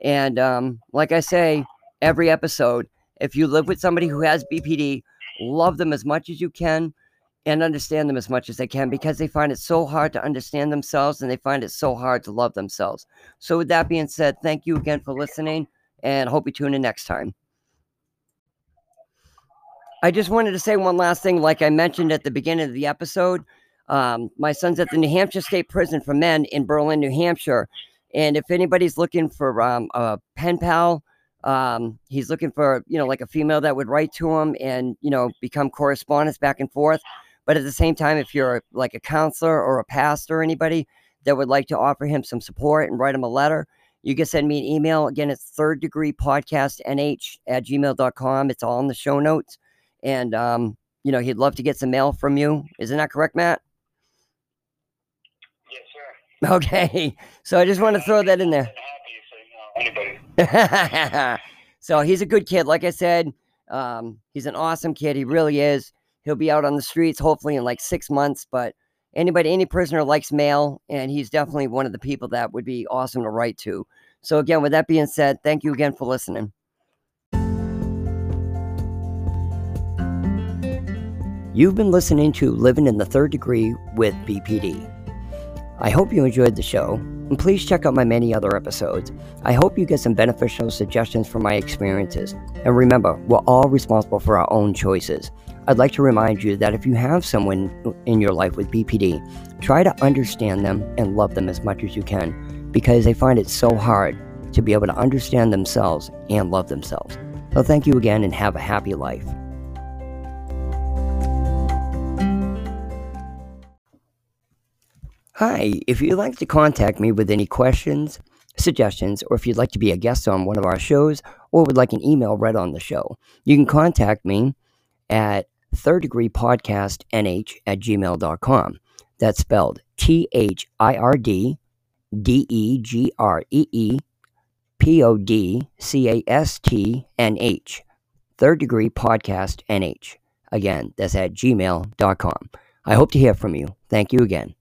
A: And um, like I say, every episode, if you live with somebody who has BPD, love them as much as you can and understand them as much as they can because they find it so hard to understand themselves and they find it so hard to love themselves. So, with that being said, thank you again for listening and hope you tune in next time. I just wanted to say one last thing. Like I mentioned at the beginning of the episode, Um, my son's at the New Hampshire State Prison for Men in Berlin, New Hampshire. And if anybody's looking for um, a pen pal, um, he's looking for, you know, like a female that would write to him and, you know, become correspondence back and forth. But at the same time, if you're like a counselor or a pastor or anybody that would like to offer him some support and write him a letter, you can send me an email. Again, it's third degree podcast nh at gmail.com. It's all in the show notes. And, um, you know, he'd love to get some mail from you. Isn't that correct, Matt?
B: Yes, sir.
A: Okay. So I just want to throw that in there.
B: So, you know, anybody.
A: so he's a good kid. Like I said, um, he's an awesome kid. He really is. He'll be out on the streets hopefully in like six months. But anybody, any prisoner likes mail, and he's definitely one of the people that would be awesome to write to. So again, with that being said, thank you again for listening. You've been listening to Living in the Third Degree with BPD. I hope you enjoyed the show, and please check out my many other episodes. I hope you get some beneficial suggestions from my experiences. And remember, we're all responsible for our own choices. I'd like to remind you that if you have someone in your life with BPD, try to understand them and love them as much as you can because they find it so hard to be able to understand themselves and love themselves. So, thank you again and have a happy life. Hi, if you'd like to contact me with any questions, suggestions, or if you'd like to be a guest on one of our shows or would like an email read on the show, you can contact me at third degree podcast nh at gmail.com. That's spelled T H I R D D E G R E E P O D C A S T N H. Third degree podcast NH. Again, that's at gmail.com. I hope to hear from you. Thank you again.